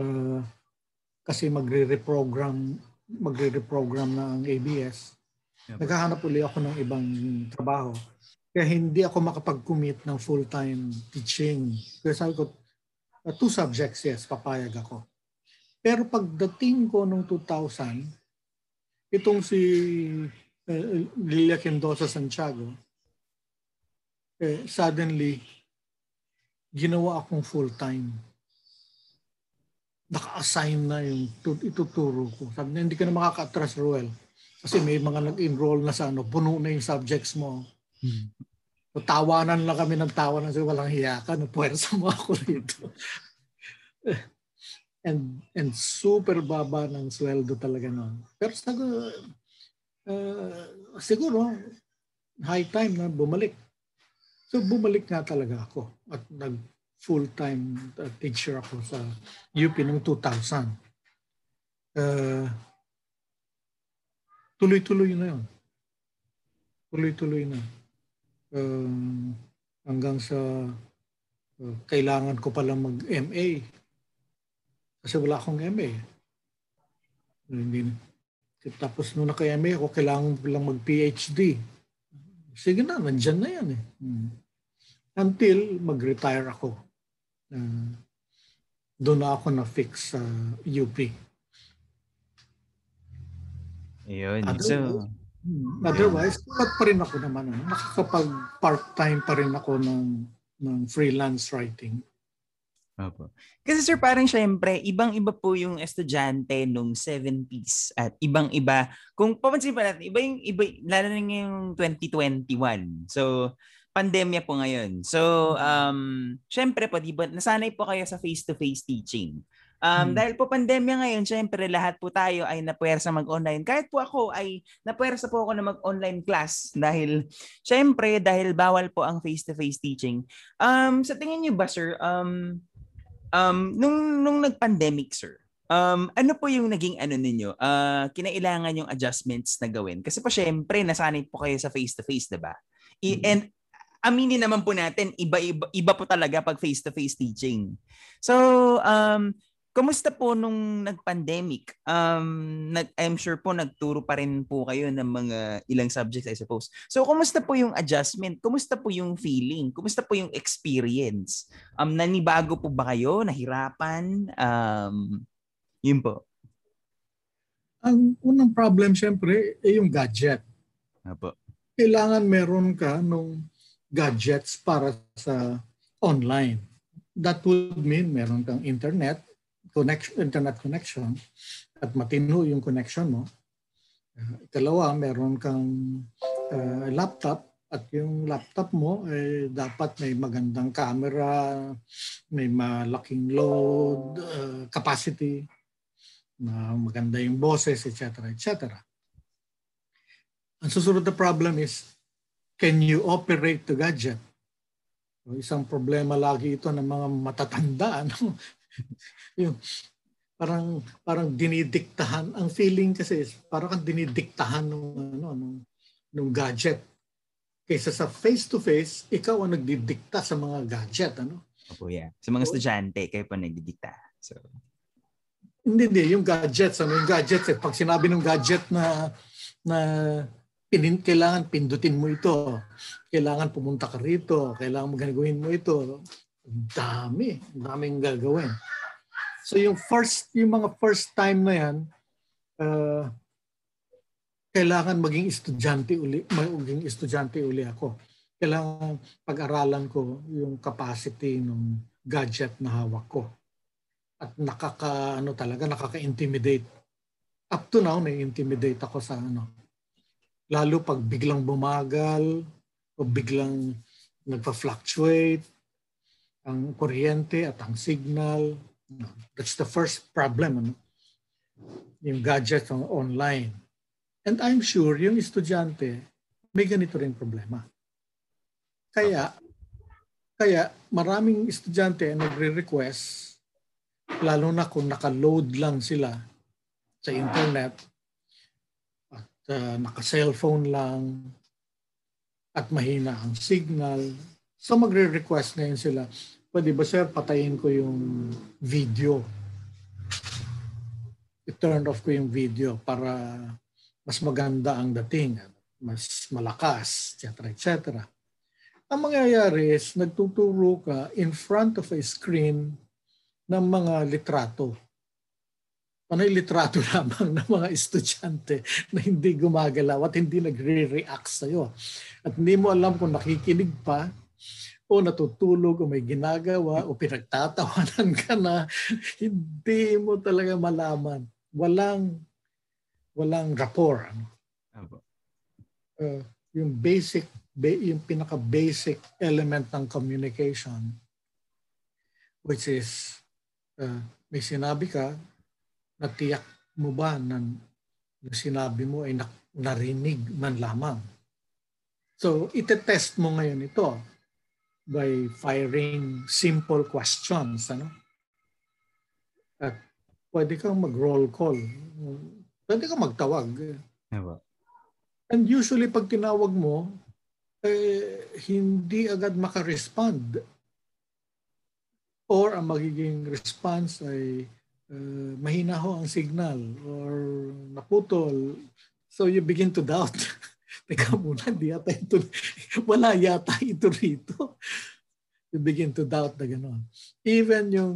uh, kasi magre-reprogram magre-reprogram na ang ABS, yep. naghahanap uli ako ng ibang trabaho. Kaya hindi ako makapag-commit ng full-time teaching. Kaya sabi ko, uh, two subjects, yes, papayag ako. Pero pagdating ko nung 2000, itong si uh, Lilia Kendosa Santiago, eh, suddenly, ginawa akong full-time. Naka-assign na yung ituturo ko. Sabi niya, hindi ka na makaka-atras, Ruel. Kasi may mga nag-enroll na sa ano, puno na yung subjects mo Hmm. So, tawanan lang kami ng tawanan kasi walang hiyakan. Puwersa mo ako rito. and, and super baba ng sweldo talaga noon. Pero siguro, uh, siguro, high time na bumalik. So bumalik nga talaga ako at nag full-time uh, teacher ako sa UP noong 2000. Uh, tuloy-tuloy na yun. Tuloy-tuloy na um, hanggang sa uh, kailangan ko palang mag-MA. Kasi wala akong MA. Hindi, tapos nung naka-MA ako, kailangan ko lang mag-PhD. Sige na, nandyan na yan eh. Hmm. Until mag-retire ako. Uh, doon na ako na-fix sa UP. Ayun. Otherwise, So, Hmm. Otherwise, sukat pa rin ako naman. Ano, nakakapag part-time pa rin ako ng, ng freelance writing. Opo. Kasi sir, parang syempre, ibang-iba po yung estudyante nung 70s at ibang-iba. Kung papansin pa natin, iba yung, iba, lalo na yung 2021. So, pandemya po ngayon. So, um, syempre po, di ba, nasanay po kayo sa face-to-face teaching. Um, Hmm. Dahil po pandemya ngayon, syempre lahat po tayo ay napuwersa mag-online. Kahit po ako ay napuwersa po ako na mag-online class dahil syempre dahil bawal po ang face-to-face teaching. Um, sa tingin niyo ba sir, um, um, nung, nung nag-pandemic sir, um, ano po yung naging ano ninyo? Uh, kinailangan yung adjustments na gawin? Kasi po syempre nasanay po kayo sa face-to-face, diba? I- Mhm. And aminin naman po natin, iba-iba iba po talaga pag face-to-face teaching. So, um, Kumusta po nung nag-pandemic? Um, nag, I'm sure po nagturo pa rin po kayo ng mga ilang subjects, I suppose. So, kumusta po yung adjustment? Kumusta po yung feeling? Kumusta po yung experience? Um, nanibago po ba kayo? Nahirapan? Um, yun po. Ang unang problem, syempre, ay yung gadget. Apo. Kailangan meron ka nung gadgets para sa online. That would mean meron kang internet, connection, internet connection at matino yung connection mo. Uh, ikalawa, meron kang uh, laptop at yung laptop mo eh, dapat may magandang camera, may malaking load, uh, capacity, na maganda yung boses, etc. etc. Ang susunod na problem is, can you operate the gadget? So, isang problema lagi ito ng mga matatanda. Ano? Yung parang parang dinidiktahan. Ang feeling kasi parang kang dinidiktahan ng ano nung, nung gadget. Kaysa sa face to face ikaw ang nagdidikta sa mga gadget ano? Opo, yeah. Sa mga estudyante, kayo po nagdidikta. So, hindi hindi. Yung gadgets ano yung gadgets eh pag sinabi ng gadget na na pinin, kailangan pindutin mo ito. Kailangan pumunta ka rito. Kailangan mo gagawin mo ito. Dami, daming gagawin. So yung first, yung mga first time na yan, uh, kailangan maging estudyante uli, maging estudyante uli ako. Kailangan pag-aralan ko yung capacity ng gadget na hawak ko. At nakaka, ano talaga, nakaka-intimidate. Up to now, na-intimidate ako sa ano. Lalo pag biglang bumagal o biglang nagpa-fluctuate ang kuryente at ang signal. That's the first problem. Ano? Yung gadget on online. And I'm sure yung estudyante may ganito rin problema. Kaya, kaya maraming estudyante nagre-request, lalo na kung naka-load lang sila sa internet at uh, naka-cellphone lang at mahina ang signal, So magre-request ngayon sila, pwede ba sir patayin ko yung video? I-turn off ko yung video para mas maganda ang dating, mas malakas, etc. etc. Ang mangyayari is nagtuturo ka in front of a screen ng mga litrato. Ano yung litrato lamang ng mga estudyante na hindi gumagalaw at hindi nagre-react sa'yo. At hindi mo alam kung nakikinig pa o natutulog o may ginagawa o pinagtatawanan ka na, hindi mo talaga malaman. Walang walang rapport. Ano? Uh, yung basic, yung pinaka-basic element ng communication which is uh, may sinabi ka na tiyak mo ba na yung sinabi mo ay narinig man lamang. So, itetest mo ngayon ito by firing simple questions. Ano? At pwede kang mag-roll call. Pwede kang magtawag. Ewa. And usually pag tinawag mo, eh, hindi agad makarespond. Or ang magiging response ay uh, mahina ho ang signal or naputol. So you begin to doubt. Teka muna, di yata ito, wala yata ito rito. You begin to doubt na gano'n. Even yung,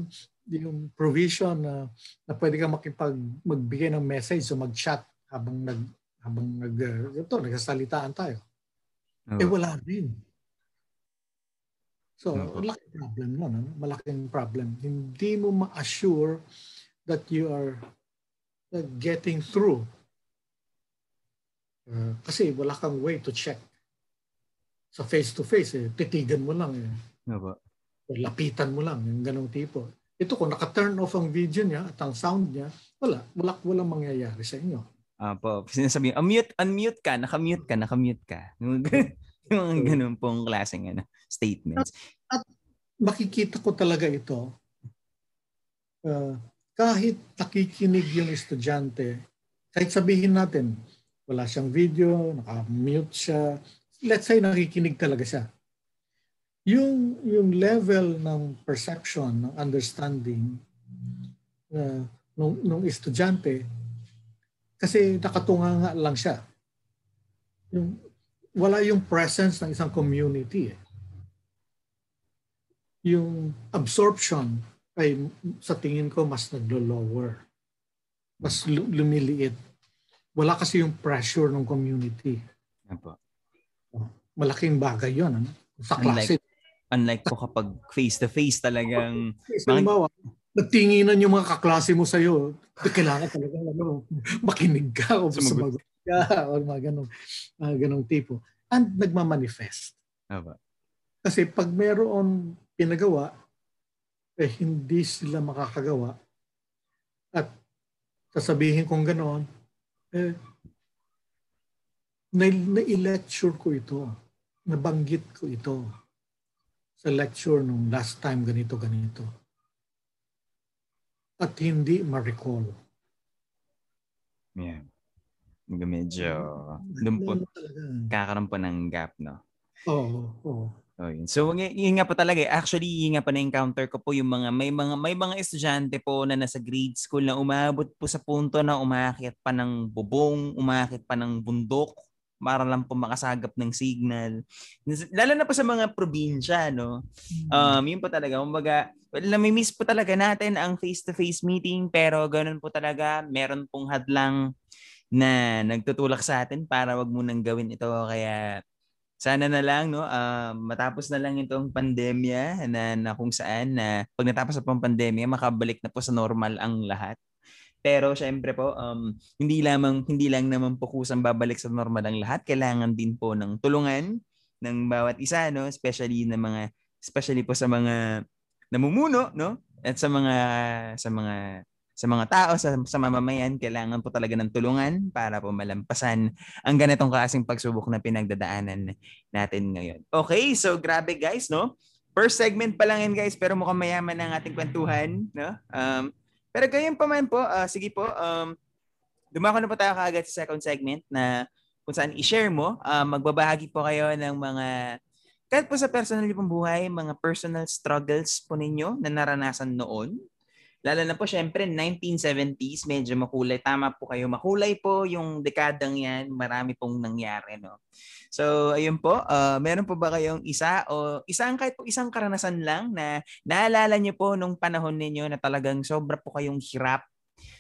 yung provision na, na pwede ka makipag magbigay ng message o mag-chat habang nag habang nag uh, ito nagsasalitaan tayo. Oo. Eh wala rin. So, Oo. malaking problem nun. Ano? Malaking problem. Hindi mo ma-assure that you are uh, getting through. Uh, kasi wala kang way to check. Sa face-to-face, eh, titigan mo lang. Eh. Opo. O lapitan mo lang. Yung ganong tipo. Ito, kung naka-turn off ang video niya at ang sound niya, wala. Wala, walang mangyayari sa inyo. Apo. Sinasabi, unmute, unmute ka, nakamute ka, nakamute ka. Yung, mga ganun pong klaseng ano, statements. makikita ko talaga ito uh, kahit nakikinig yung estudyante, kahit sabihin natin, wala siyang video, naka-mute siya, let's say nakikinig talaga siya. Yung, yung level ng perception, ng understanding uh, nung, nung estudyante, kasi nakatunga nga lang siya. Yung, wala yung presence ng isang community. Eh yung absorption ay sa tingin ko mas naglo-lower. Mas lu- lumiliit. Wala kasi yung pressure ng community. Apo. Malaking bagay yun. Ano? Sa klase. Unlike po kapag face-to-face talagang halimbawa, nagtinginan yung mga kaklase mo sa'yo, kailangan talaga ano, makinig ka o Sumagot. ka o mga ganong, mga ganong tipo. And nagmamanifest. Apo. Kasi pag meron pinagawa, eh hindi sila makakagawa. At sasabihin kong ganoon, eh, na, na-lecture ko ito. Nabanggit ko ito sa lecture nung last time ganito, ganito. At hindi ma-recall. Yeah. Medyo, doon po, Ganun talaga. kakaroon po ng gap, no? Oo, oo. Oh, yun. So yun nga po talaga, eh. actually yun nga po na-encounter ko po yung mga may mga may mga estudyante po na nasa grade school na umabot po sa punto na umakyat pa ng bubong, umakyat pa ng bundok para lang po makasagap ng signal. Lalo na po sa mga probinsya, no? Um, yun po talaga, kumbaga, well, nami-miss po talaga natin ang face-to-face meeting pero ganun po talaga, meron pong hadlang na nagtutulak sa atin para wag munang gawin ito kaya sana na lang no? Ah, matapos na lang itong pandemya na, na kung saan na pag natapos na pandemya makabalik na po sa normal ang lahat. Pero syempre po um, hindi lamang hindi lang naman po kusang babalik sa normal ang lahat, kailangan din po ng tulungan ng bawat isa no, especially ng mga especially po sa mga namumuno no? At sa mga sa mga sa mga tao, sa, sa mamamayan, kailangan po talaga ng tulungan para po malampasan ang ganitong klaseng pagsubok na pinagdadaanan natin ngayon. Okay, so grabe guys, no? First segment pa lang yan guys, pero mukhang mayaman ang ating kwentuhan, no? Um, pero gayon pa man po, ah, sige po, um, dumako na po tayo kaagad sa second segment na kung saan i-share mo, ah, magbabahagi po kayo ng mga kahit po sa personal pong buhay, mga personal struggles po ninyo na naranasan noon, Lalo na po syempre 1970s, medyo makulay. Tama po kayo, makulay po yung dekadang yan. Marami pong nangyari, no? So, ayun po. Uh, meron po ba kayong isa o isang kahit po isang karanasan lang na naalala niyo po nung panahon ninyo na talagang sobra po kayong hirap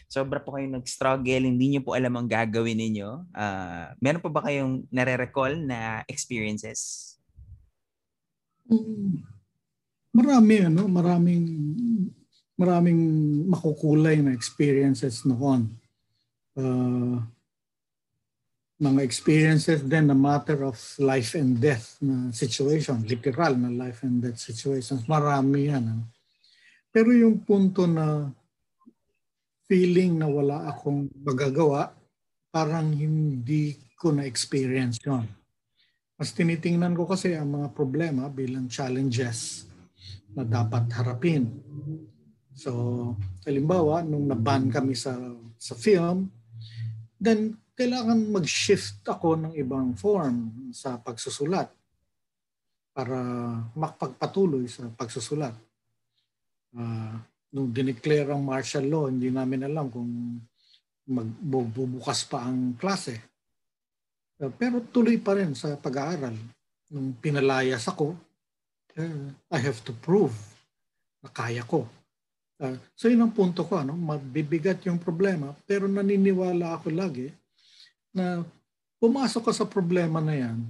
sobra po kayong nag-struggle, hindi niyo po alam ang gagawin ninyo. Uh, meron po ba kayong nare-recall na experiences? Mm, Marami, ano, maraming maraming makukulay na experiences noon. Uh, mga experiences din na matter of life and death na situation, literal na life and death situations. Marami yan. Ano? Pero yung punto na feeling na wala akong magagawa, parang hindi ko na-experience yon. Mas tinitingnan ko kasi ang mga problema bilang challenges na dapat harapin. So, halimbawa, nung naban kami sa sa film, then kailangan mag-shift ako ng ibang form sa pagsusulat para makapagpatuloy sa pagsusulat. Uh, nung dineclare ang martial law, hindi namin alam kung magbubukas pa ang klase. Uh, pero tuloy pa rin sa pag-aaral. Nung pinalayas ako, uh, I have to prove na kaya ko Uh, so yun ang punto ko, ano? mabibigat yung problema, pero naniniwala ako lagi na pumasok ka sa problema na yan,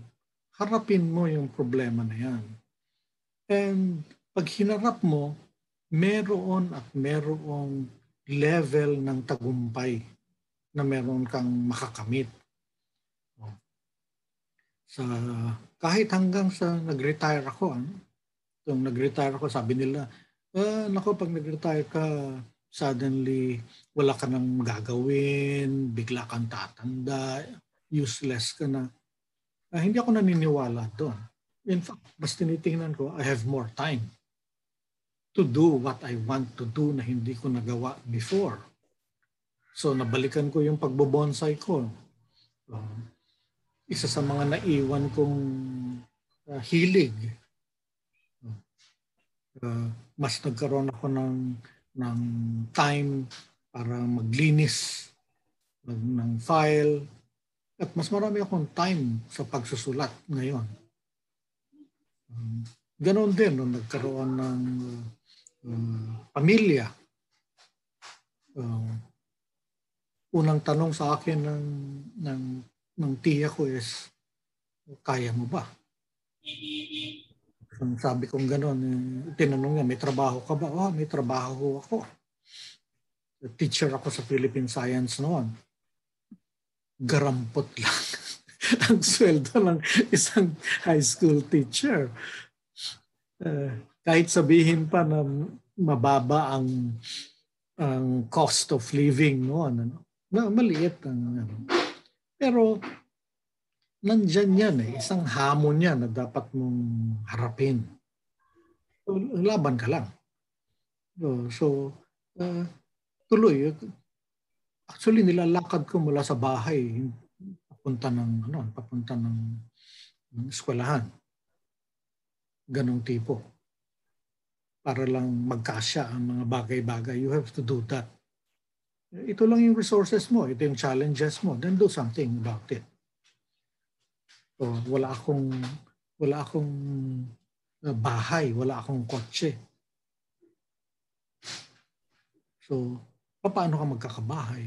harapin mo yung problema na yan. And pag hinarap mo, meron at merong level ng tagumpay na meron kang makakamit. Sa, kahit hanggang sa nag-retire ako, ano? Nag-retire ako, sabi nila, Uh, nako, pag nag-retire ka, suddenly wala ka nang gagawin, bigla kang tatanda, useless ka na. Uh, hindi ako naniniwala doon. In fact, mas tinitingnan ko, I have more time to do what I want to do na hindi ko nagawa before. So nabalikan ko yung pagbobonsai ko. Uh, isa sa mga naiwan kong uh, hilig uh, mas nagkaroon ako ng ng time para maglinis ng, ng file at mas marami akong time sa pagsusulat ngayon. Um, ganon din nung nagkaroon ng uh, pamilya. Uh, unang tanong sa akin ng, ng, ng tiya ko is, kaya mo ba? Ang sabi kong gano'n, eh, tinanong niya, may trabaho ka ba? Oh, may trabaho ako. Teacher ako sa Philippine Science noon. Garampot lang ang sweldo ng isang high school teacher. Uh, kahit sabihin pa na mababa ang ang cost of living noon ano na maliit ang ano. pero nandyan yan eh. Isang hamon yan na dapat mong harapin. So, laban ka lang. So, so uh, tuloy. Actually, nilalakad ko mula sa bahay papunta ng ano, papunta ng, ng eskwelahan. Ganong tipo. Para lang magkasya ang mga bagay-bagay. You have to do that. Ito lang yung resources mo. Ito yung challenges mo. Then do something about it. So, wala akong wala akong uh, bahay, wala akong kotse. So, paano ka magkakabahay?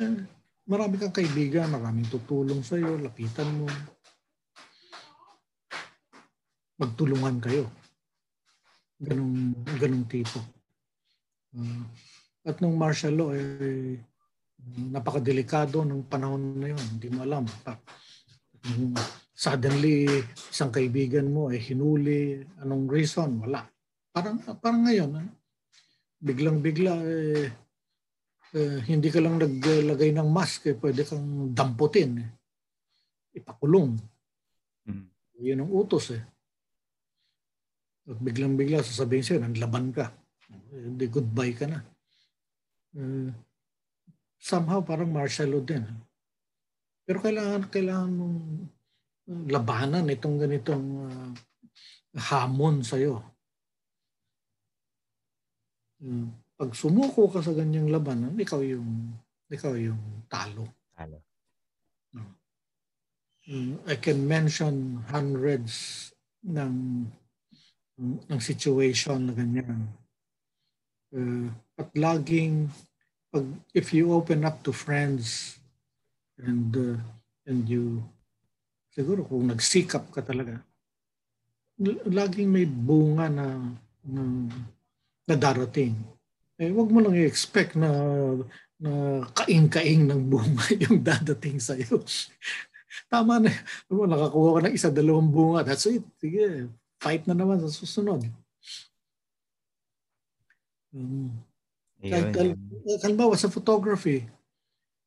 Eh, marami kang kaibigan, maraming tutulong sa iyo, lapitan mo. Magtulungan kayo. Ganong, ganong tipo. Uh, at nung martial law, eh, napakadelikado ng panahon na yun. Hindi mo alam. Suddenly, isang kaibigan mo ay hinuli. Anong reason? Wala. Parang, parang ngayon, ano? biglang-bigla, eh, eh, hindi ka lang naglagay ng mask, eh, pwede kang damputin. Eh. Ipakulong. Hmm. Yun ang utos eh. At biglang-bigla sasabihin sa'yo, nanlaban ka. Hindi goodbye ka na. Uh, somehow parang martial law din. Pero kailangan, kailangan mong labanan itong ganitong uh, hamon sa'yo. Uh, pag sumuko ka sa ganyang labanan, ikaw yung ikaw yung talo. Talo. Uh, I can mention hundreds ng ng situation na ganyan. Uh, at laging pag if you open up to friends and uh, and you siguro kung nagsikap ka talaga laging may bunga na na, na darating. Eh wag mo lang i-expect na na kaing-kaing ng bunga yung dadating sa iyo tama na mo nakakuha ka ng isa dalawang bunga that's it. Sige fight na naman sa susunod. Um, kahit, halimbawa sa photography,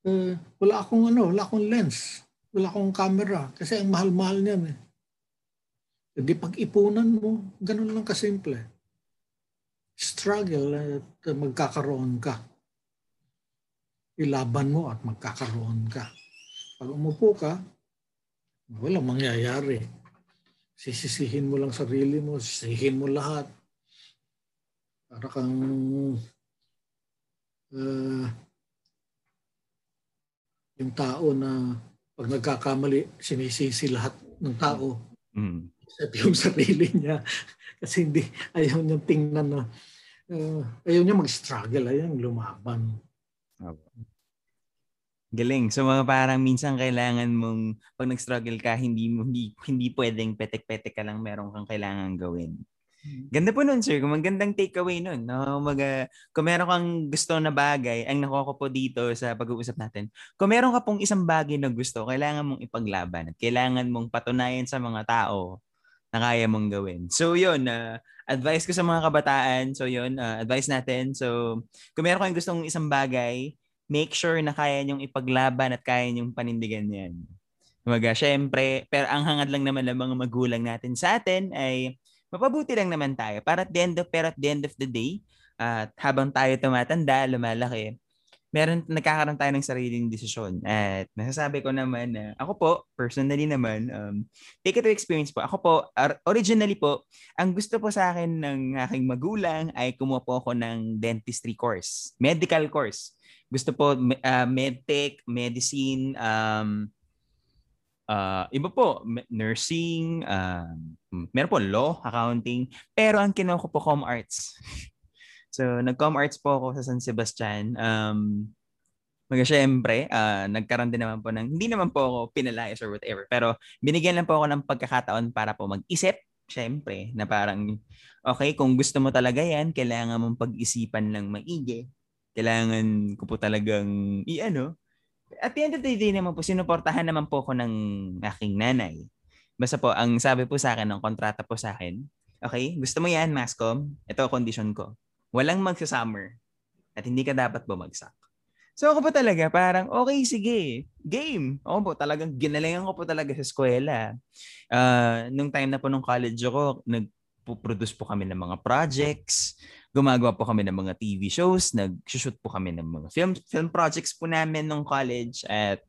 uh, wala akong ano, wala akong lens, wala akong camera kasi ang mahal-mahal niyan eh. Hindi pag-ipunan mo, ganun lang kasimple. Struggle at magkakaroon ka. Ilaban mo at magkakaroon ka. Pag umupo ka, walang mangyayari. Sisisihin mo lang sarili mo, sisihin mo lahat. Para kang uh, yung tao na pag nagkakamali, sinisisi lahat ng tao. Mm. Set yung sarili niya. Kasi hindi, ayaw niya tingnan na, uh, ayaw niya mag-struggle, ayaw lumaban. Galing. So mga parang minsan kailangan mong pag nag-struggle ka, hindi mo hindi hindi pwedeng petek-petek ka lang meron kang kailangan gawin. Hmm. Ganda po nun, sir. Kung magandang takeaway nun. No? Mag, uh, kung meron kang gusto na bagay, ang nakuha ko po dito sa pag-uusap natin, kung meron ka pong isang bagay na gusto, kailangan mong ipaglaban at kailangan mong patunayan sa mga tao na kaya mong gawin. So yun, uh, advice ko sa mga kabataan. So yun, uh, advice natin. So kung meron kang gustong isang bagay, make sure na kaya niyong ipaglaban at kaya niyong panindigan yan. Kumaga, syempre, pero ang hangad lang naman ng mga magulang natin sa atin ay mapabuti lang naman tayo. Para at the end of, pero at the end of the day, at uh, habang tayo tumatanda, lumalaki, meron nagkakaroon tayo ng sariling desisyon. At nasasabi ko naman na ako po, personally naman, um, take it to experience po. Ako po, originally po, ang gusto po sa akin ng aking magulang ay kumuha po ako ng dentistry course, medical course gusto po uh, medtech, medicine, um, uh, iba po, nursing, uh, meron po law, accounting, pero ang kinuha ko po com arts. so, nag-com arts po ako sa San Sebastian. Um, Mga syempre, uh, nagkaroon din naman po ng, hindi naman po ako pinalayas or whatever, pero binigyan lang po ako ng pagkakataon para po mag-isip, syempre, na parang, okay, kung gusto mo talaga yan, kailangan mong pag-isipan lang maigi kailangan ko po talagang i-ano. At the end of the day naman po, sinuportahan naman po ko ng aking nanay. Basta po, ang sabi po sa akin, ng kontrata po sa akin, okay, gusto mo yan, Mascom? Ito ang condition ko. Walang magsa-summer at hindi ka dapat bumagsak. So ako po talaga, parang okay, sige, game. Ako po talagang ginalingan ko po talaga sa eskwela. Uh, nung time na po nung college ako, nag-produce po kami ng mga projects gumagawa po kami ng mga TV shows, nag-shoot po kami ng mga film film projects po namin nung college at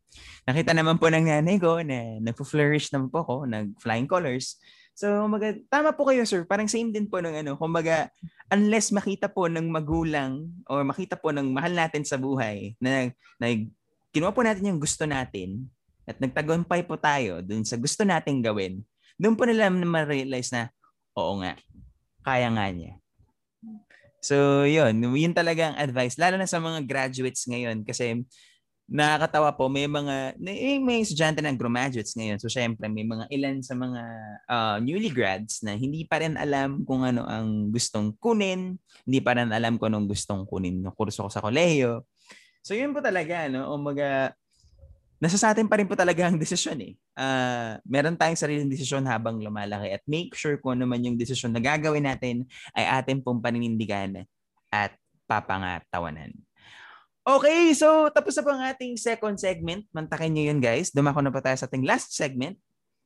nakita naman po ng nanay ko na nagpo-flourish naman po ako, nag-flying colors. So, maga, tama po kayo, sir. Parang same din po ng ano. Kumbaga, unless makita po ng magulang or makita po ng mahal natin sa buhay na, na kinuha po natin yung gusto natin at nagtagumpay po tayo dun sa gusto nating gawin, doon po nila ma-realize na, oo nga, kaya nga niya. So, yun. Yun talaga ang advice. Lalo na sa mga graduates ngayon kasi nakakatawa po, may mga, may, may estudyante na graduates ngayon. So, syempre, may mga ilan sa mga uh, newly grads na hindi pa rin alam kung ano ang gustong kunin. Hindi pa rin alam kung anong gustong kunin ng kurso ko sa kolehiyo. So, yun po talaga, no? O mga, nasa sa atin pa rin po talaga ang desisyon eh. Uh, meron tayong sariling desisyon habang lumalaki at make sure kung ano man yung desisyon na gagawin natin ay atin pong paninindigan at papangatawanan. Okay, so tapos na po ang ating second segment. Mantakin nyo yun guys. Dumako na po tayo sa ating last segment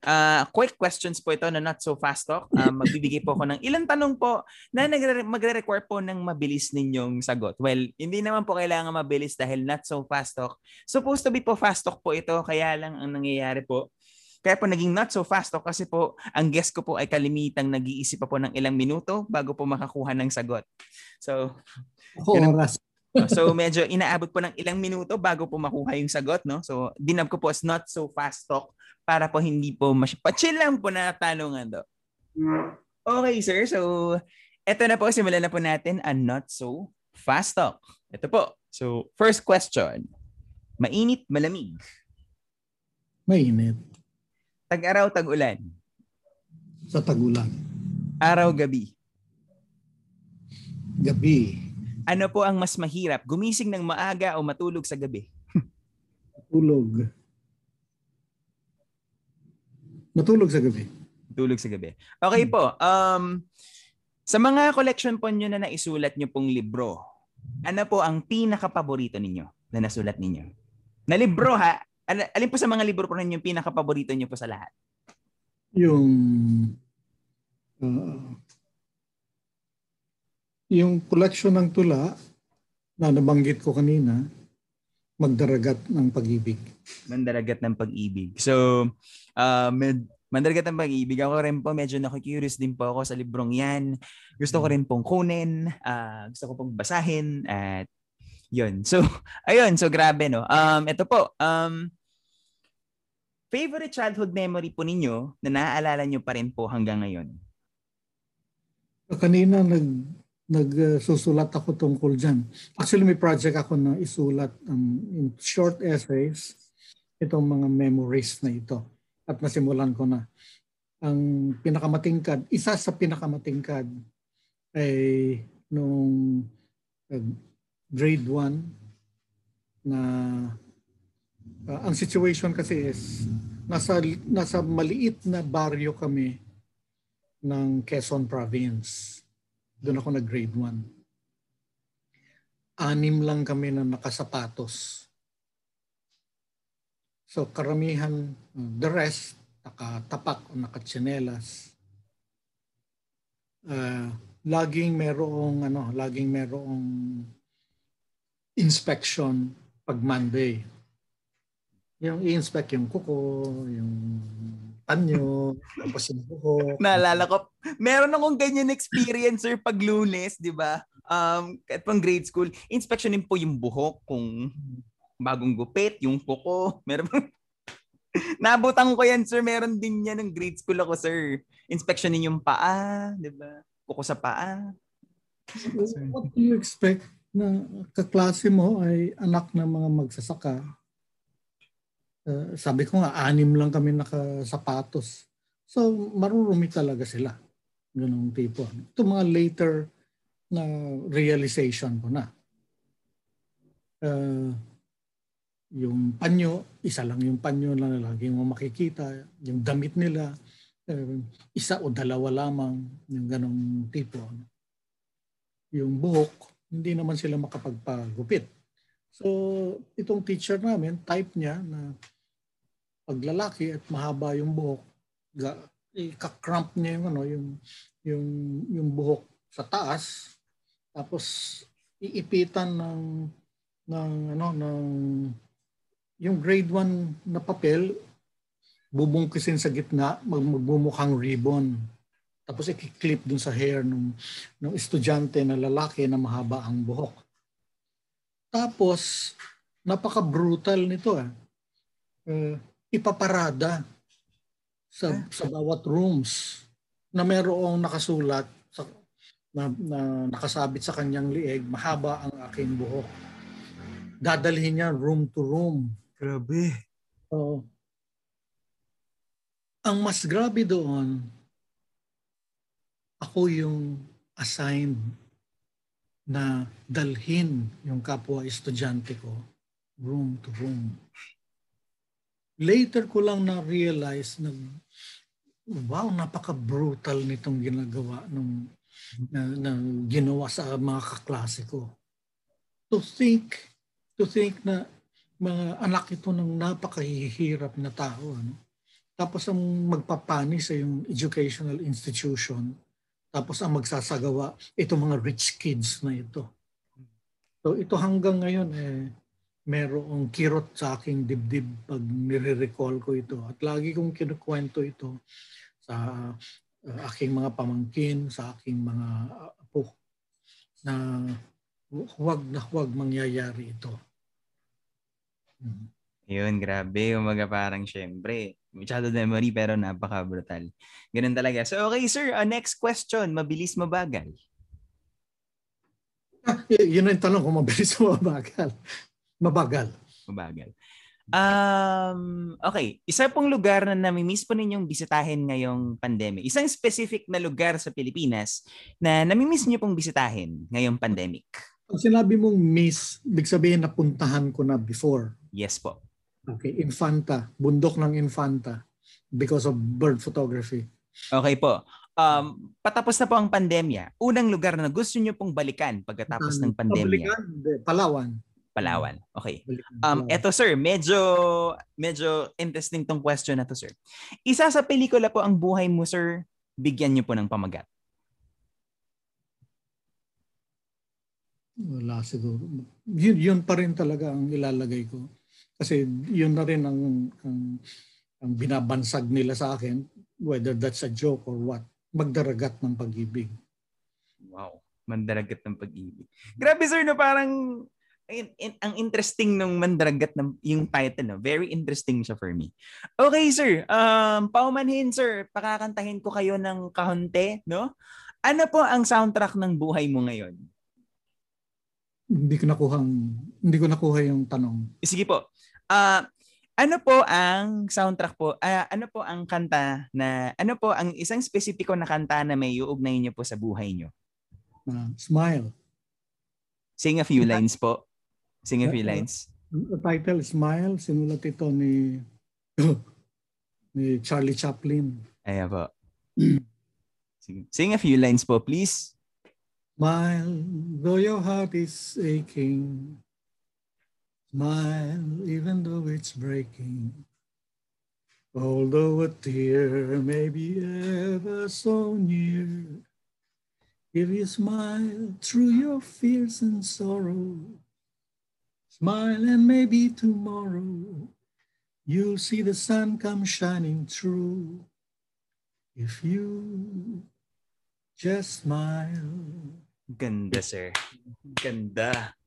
Uh, quick questions po ito na not so fast talk. Uh, magbibigay po ako ng ilang tanong po na nagre- magre-require po ng mabilis ninyong sagot. Well, hindi naman po kailangan mabilis dahil not so fast talk. Supposed to be po fast talk po ito, kaya lang ang nangyayari po. Kaya po naging not so fast talk kasi po ang guest ko po ay kalimitang nag-iisip pa po ng ilang minuto bago po makakuha ng sagot. So, oras. so medyo inaabot po ng ilang minuto bago po makuha yung sagot, no? So dinab ko po as not so fast talk para po hindi po mas pa-chill lang po na tanungan do. Okay, sir. So, eto na po, simulan na po natin ang not so fast talk. Ito po. So, first question. Mainit, malamig? Mainit. Tag-araw, tag-ulan? Sa tag-ulan. Araw, gabi? Gabi. Ano po ang mas mahirap? Gumising ng maaga o matulog sa gabi? Tulog. Matulog sa gabi. Matulog sa gabi. Okay po. Um, sa mga collection po nyo na naisulat nyo pong libro, ano po ang pinaka-paborito ninyo na nasulat ninyo? Na libro ha? Alin po sa mga libro po ninyo yung pinaka-paborito nyo po sa lahat? Yung uh, yung collection ng tula na nabanggit ko kanina, magdaragat ng pag-ibig. Mandaragat ng pag-ibig. So, uh, med- Mandaragat ng pag-ibig. Ako rin po, medyo naku-curious din po ako sa librong yan. Gusto ko rin pong kunin. Uh, gusto ko pong basahin. At yun. So, ayun. So, grabe, no? Um, ito po. Um, favorite childhood memory po ninyo na naaalala nyo pa rin po hanggang ngayon? Kanina nag nagsusulat ako tungkol dyan. Actually, may project ako na isulat um, in short essays itong mga memories na ito. At nasimulan ko na. Ang pinakamatingkad, isa sa pinakamatingkad ay nung uh, grade 1 na uh, ang situation kasi is nasa nasa maliit na baryo kami ng Quezon province. Doon ako nag grade 1. Anim lang kami na nakasapatos. So karamihan, the rest, nakatapak o nakatsinelas. Uh, laging merong ano, laging merong inspection pag Monday. Yung i-inspect yung kuko, yung panyo, tapos yung buhok. Naalala ko, meron akong ganyan experience sir pag lunes, di ba? Um, kahit pang grade school, inspectionin po yung buhok kung bagong gupit, yung kuko. Meron Nabutan ko yan, sir. Meron din yan ng grade school ako, sir. Inspectionin yung paa, di ba? Kuko sa paa. What do you expect na kaklase mo ay anak ng mga magsasaka uh, sabi ko nga, anim lang kami nakasapatos. So, marurumi talaga sila. Ganong tipo. Ito mga later na realization ko na. Uh, yung panyo, isa lang yung panyo na lagi mo makikita. Yung damit nila, uh, isa o dalawa lamang. Yung ganong tipo. Yung buhok, hindi naman sila makapagpagupit. So, itong teacher namin, type niya na paglalaki at mahaba yung buhok, ga, ika-cramp niya yung ano, yung yung yung buhok sa taas. Tapos iipitan ng ng ano ng yung grade 1 na papel bubungkisin sa gitna magbumukhang ribbon. Tapos i-clip dun sa hair ng ng estudyante na lalaki na mahaba ang buhok. Tapos napaka brutal nito ah. Uh, ipaparada sa huh? sa bawat rooms na merong nakasulat sa, na, na nakasabit sa kanyang lieg, mahaba ang aking buhok. Dadalhin niya room to room. Grabe. So, ang mas grabe doon, ako yung assigned na dalhin yung kapwa estudyante ko room to room later ko lang na-realize na wow, napaka-brutal nitong ginagawa nung na, na ginawa sa mga kaklase ko. To think, to think na mga anak ito ng napakahihirap na tao. Ano? Tapos ang magpapani sa yung educational institution, tapos ang magsasagawa, itong mga rich kids na ito. So ito hanggang ngayon, eh, merong kirot sa aking dibdib pag nire-recall ko ito. At lagi kong kinukwento ito sa uh, aking mga pamangkin, sa aking mga apo na huwag na huwag mangyayari ito. Hmm. Yun, grabe. Umaga parang syempre, childhood memory pero napaka-brutal. Ganun talaga. So okay sir, uh, next question. Mabilis mabagal? Ah, y- yun ang tanong kung mabilis o mabagal. Mabagal. Mabagal. Um, okay, isa pong lugar na namimiss po ninyong bisitahin ngayong pandemic. Isang specific na lugar sa Pilipinas na namimiss niyo pong bisitahin ngayong pandemic. Pag sinabi mong miss, big sabihin napuntahan ko na before. Yes po. Okay, Infanta, bundok ng Infanta because of bird photography. Okay po. Um, patapos na po ang pandemya, unang lugar na gusto niyo pong balikan pagkatapos ng pandemya? Pabalikan, Palawan. Palawan. Okay. Um, eto sir, medyo medyo interesting tong question na to sir. Isa sa pelikula po ang buhay mo sir, bigyan niyo po ng pamagat. Wala siguro. Yun, yun pa rin talaga ang ilalagay ko. Kasi yun na rin ang, ang, ang binabansag nila sa akin, whether that's a joke or what. Magdaragat ng pag-ibig. Wow. Mandaragat ng pag-ibig. Grabe sir, no parang in, in, ang interesting nung mandragat ng yung title, no? Very interesting siya for me. Okay, sir. Um, paumanhin, sir. Pakakantahin ko kayo ng kahonte, no? Ano po ang soundtrack ng buhay mo ngayon? Hindi ko nakuha hindi ko nakuha yung tanong. Sige po. Uh, ano po ang soundtrack po? Uh, ano po ang kanta na ano po ang isang spesipiko na kanta na may uugnay niyo po sa buhay niyo? Uh, smile. Sing a few lines po. Sing a few lines. The title Smile, sinulat ito ni ni Charlie Chaplin. Ayan po. Sing a few lines po, please. Smile, though your heart is aching. Smile, even though it's breaking. Although a tear may be ever so near, if you smile through your fears and sorrow, smile and maybe tomorrow you'll see the sun come shining through. If you just smile. Ganda, sir. Ganda.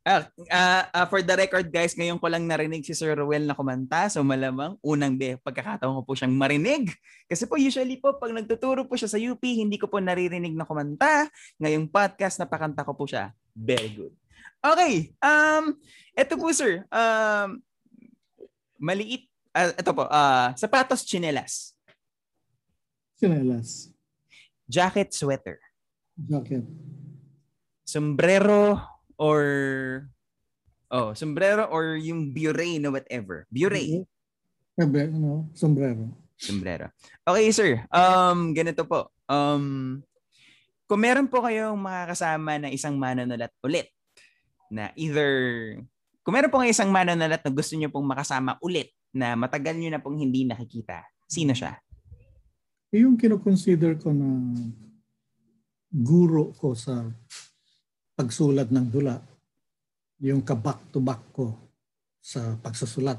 Uh, uh, uh, for the record guys, ngayon ko lang narinig si Sir Ruel na kumanta. So malamang unang be, pagkakataon ko po siyang marinig. Kasi po usually po pag nagtuturo po siya sa UP, hindi ko po naririnig na kumanta. Ngayong podcast, napakanta ko po siya. Very good. Okay. Um, ito po sir. Um, maliit. Uh, ito po. Uh, sapatos, chinelas. Chinelas. Jacket, sweater. Jacket. Sombrero, or oh, sombrero or yung bure na whatever. Bure. Bure, no, sombrero. Sombrero. Okay, sir. Um, ganito po. Um, kung meron po kayong makakasama na isang manonolat ulit na either kung meron po kayong isang manonolat na gusto niyo pong makasama ulit na matagal niyo na pong hindi nakikita, sino siya? Yung kinoconsider ko na guro ko sa pagsulat ng dula, yung kabak to back ko sa pagsusulat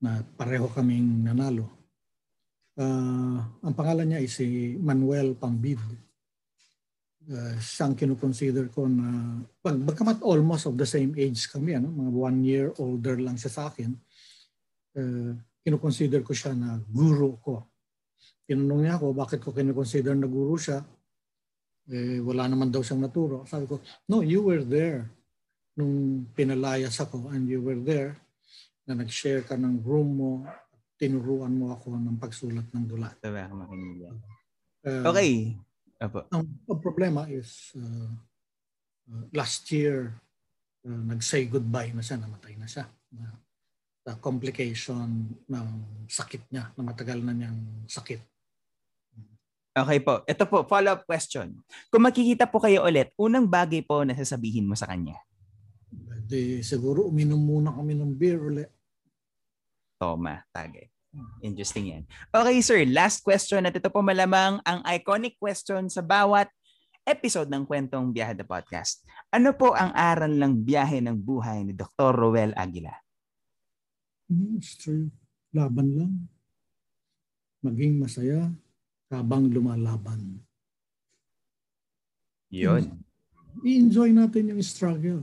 na pareho kaming nanalo. Uh, ang pangalan niya ay si Manuel Pambid. Uh, siyang kinukonsider ko na pag, bagamat almost of the same age kami, ano, mga one year older lang siya sa akin, uh, kinukonsider ko siya na guru ko. Tinanong niya ako bakit ko kinukonsider na guru siya eh, wala naman daw siyang naturo. Sabi ko, no, you were there nung pinalayas ako and you were there na nag-share ka ng room mo, tinuruan mo ako ng pagsulat ng dula. Sabi ako makinig uh, Okay. Apo. Ang, ang problema is uh, uh, last year, uh, nag-say goodbye na siya, namatay na siya. Na, the complication ng sakit niya, na matagal na niyang sakit. Okay po. Ito po, follow-up question. Kung makikita po kayo ulit, unang bagay po na sasabihin mo sa kanya? Di, siguro uminom muna kami ng beer ulit. Toma, tagay. Interesting yan. Okay sir, last question at ito po malamang ang iconic question sa bawat episode ng Kwentong Biyahe the Podcast. Ano po ang aral ng biyahe ng buhay ni Dr. Roel Aguila? Hmm, true. Laban lang. Maging masaya, habang lumalaban. Yun. I-enjoy natin yung struggle.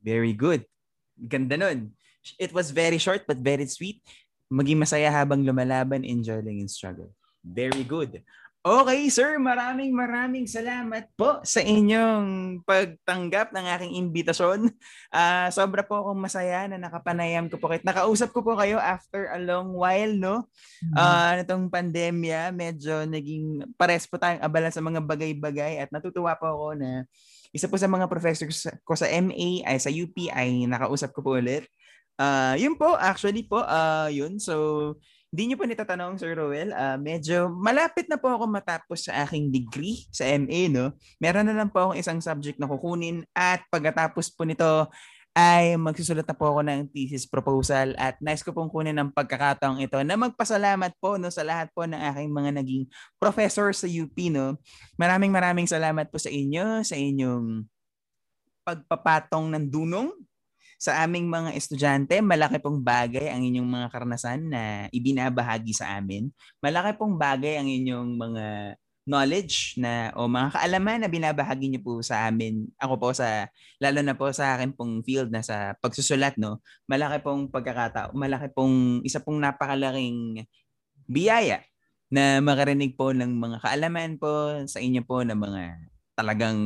Very good. Ganda nun. It was very short but very sweet. Maging masaya habang lumalaban, enjoy lang yung struggle. Very good. Okay, sir. Maraming maraming salamat po sa inyong pagtanggap ng aking imbitasyon. Uh, sobra po akong masaya na nakapanayam ko po kayo. Nakausap ko po kayo after a long while, no? Uh, nitong pandemya, medyo naging pares po tayong abala sa mga bagay-bagay at natutuwa po ako na isa po sa mga professors ko sa MA ay sa UP ay nakausap ko po ulit. Uh, yun po, actually po, uh, yun. So, hindi niyo po nitatanong, Sir Roel, uh, medyo malapit na po ako matapos sa aking degree sa MA, no? Meron na lang po akong isang subject na kukunin at pagkatapos po nito ay magsusulat na po ako ng thesis proposal at nice ko pong kunin ang pagkakataong ito na magpasalamat po no, sa lahat po ng aking mga naging professor sa UP. No? Maraming maraming salamat po sa inyo, sa inyong pagpapatong ng dunong sa aming mga estudyante, malaki pong bagay ang inyong mga karanasan na ibinabahagi sa amin. Malaki pong bagay ang inyong mga knowledge na o mga kaalaman na binabahagi niyo po sa amin. Ako po sa lalo na po sa akin pong field na sa pagsusulat no. Malaki pong pagkakatao, malaki pong isa pong napakalaking biyaya na makarinig po ng mga kaalaman po sa inyo po ng mga talagang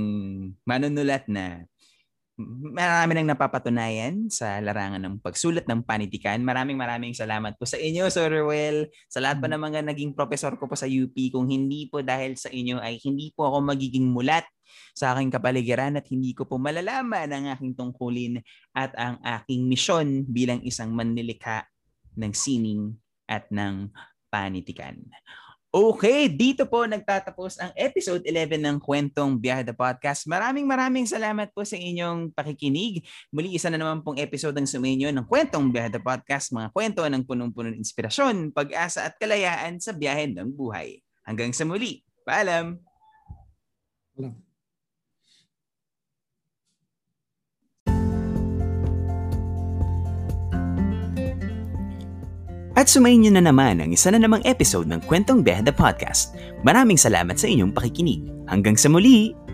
manunulat na marami nang napapatunayan sa larangan ng pagsulat ng panitikan. Maraming maraming salamat po sa inyo, Sir Ruel. Sa lahat pa ng mga naging profesor ko po sa UP. Kung hindi po dahil sa inyo ay hindi po ako magiging mulat sa aking kapaligiran at hindi ko po malalaman ang aking tungkulin at ang aking misyon bilang isang manlilikha ng sining at ng panitikan. Okay, dito po nagtatapos ang episode 11 ng Kwentong Biyahe the Podcast. Maraming maraming salamat po sa inyong pakikinig. Muli isa na naman pong episode ng sumainyo ng Kwentong Biyahe the Podcast, mga kwento ng punong-punong inspirasyon, pag-asa at kalayaan sa biyahe ng buhay. Hanggang sa muli. Paalam! Alam. At sumayin nyo na naman ang isa na namang episode ng Kwentong the Podcast. Maraming salamat sa inyong pakikinig. Hanggang sa muli!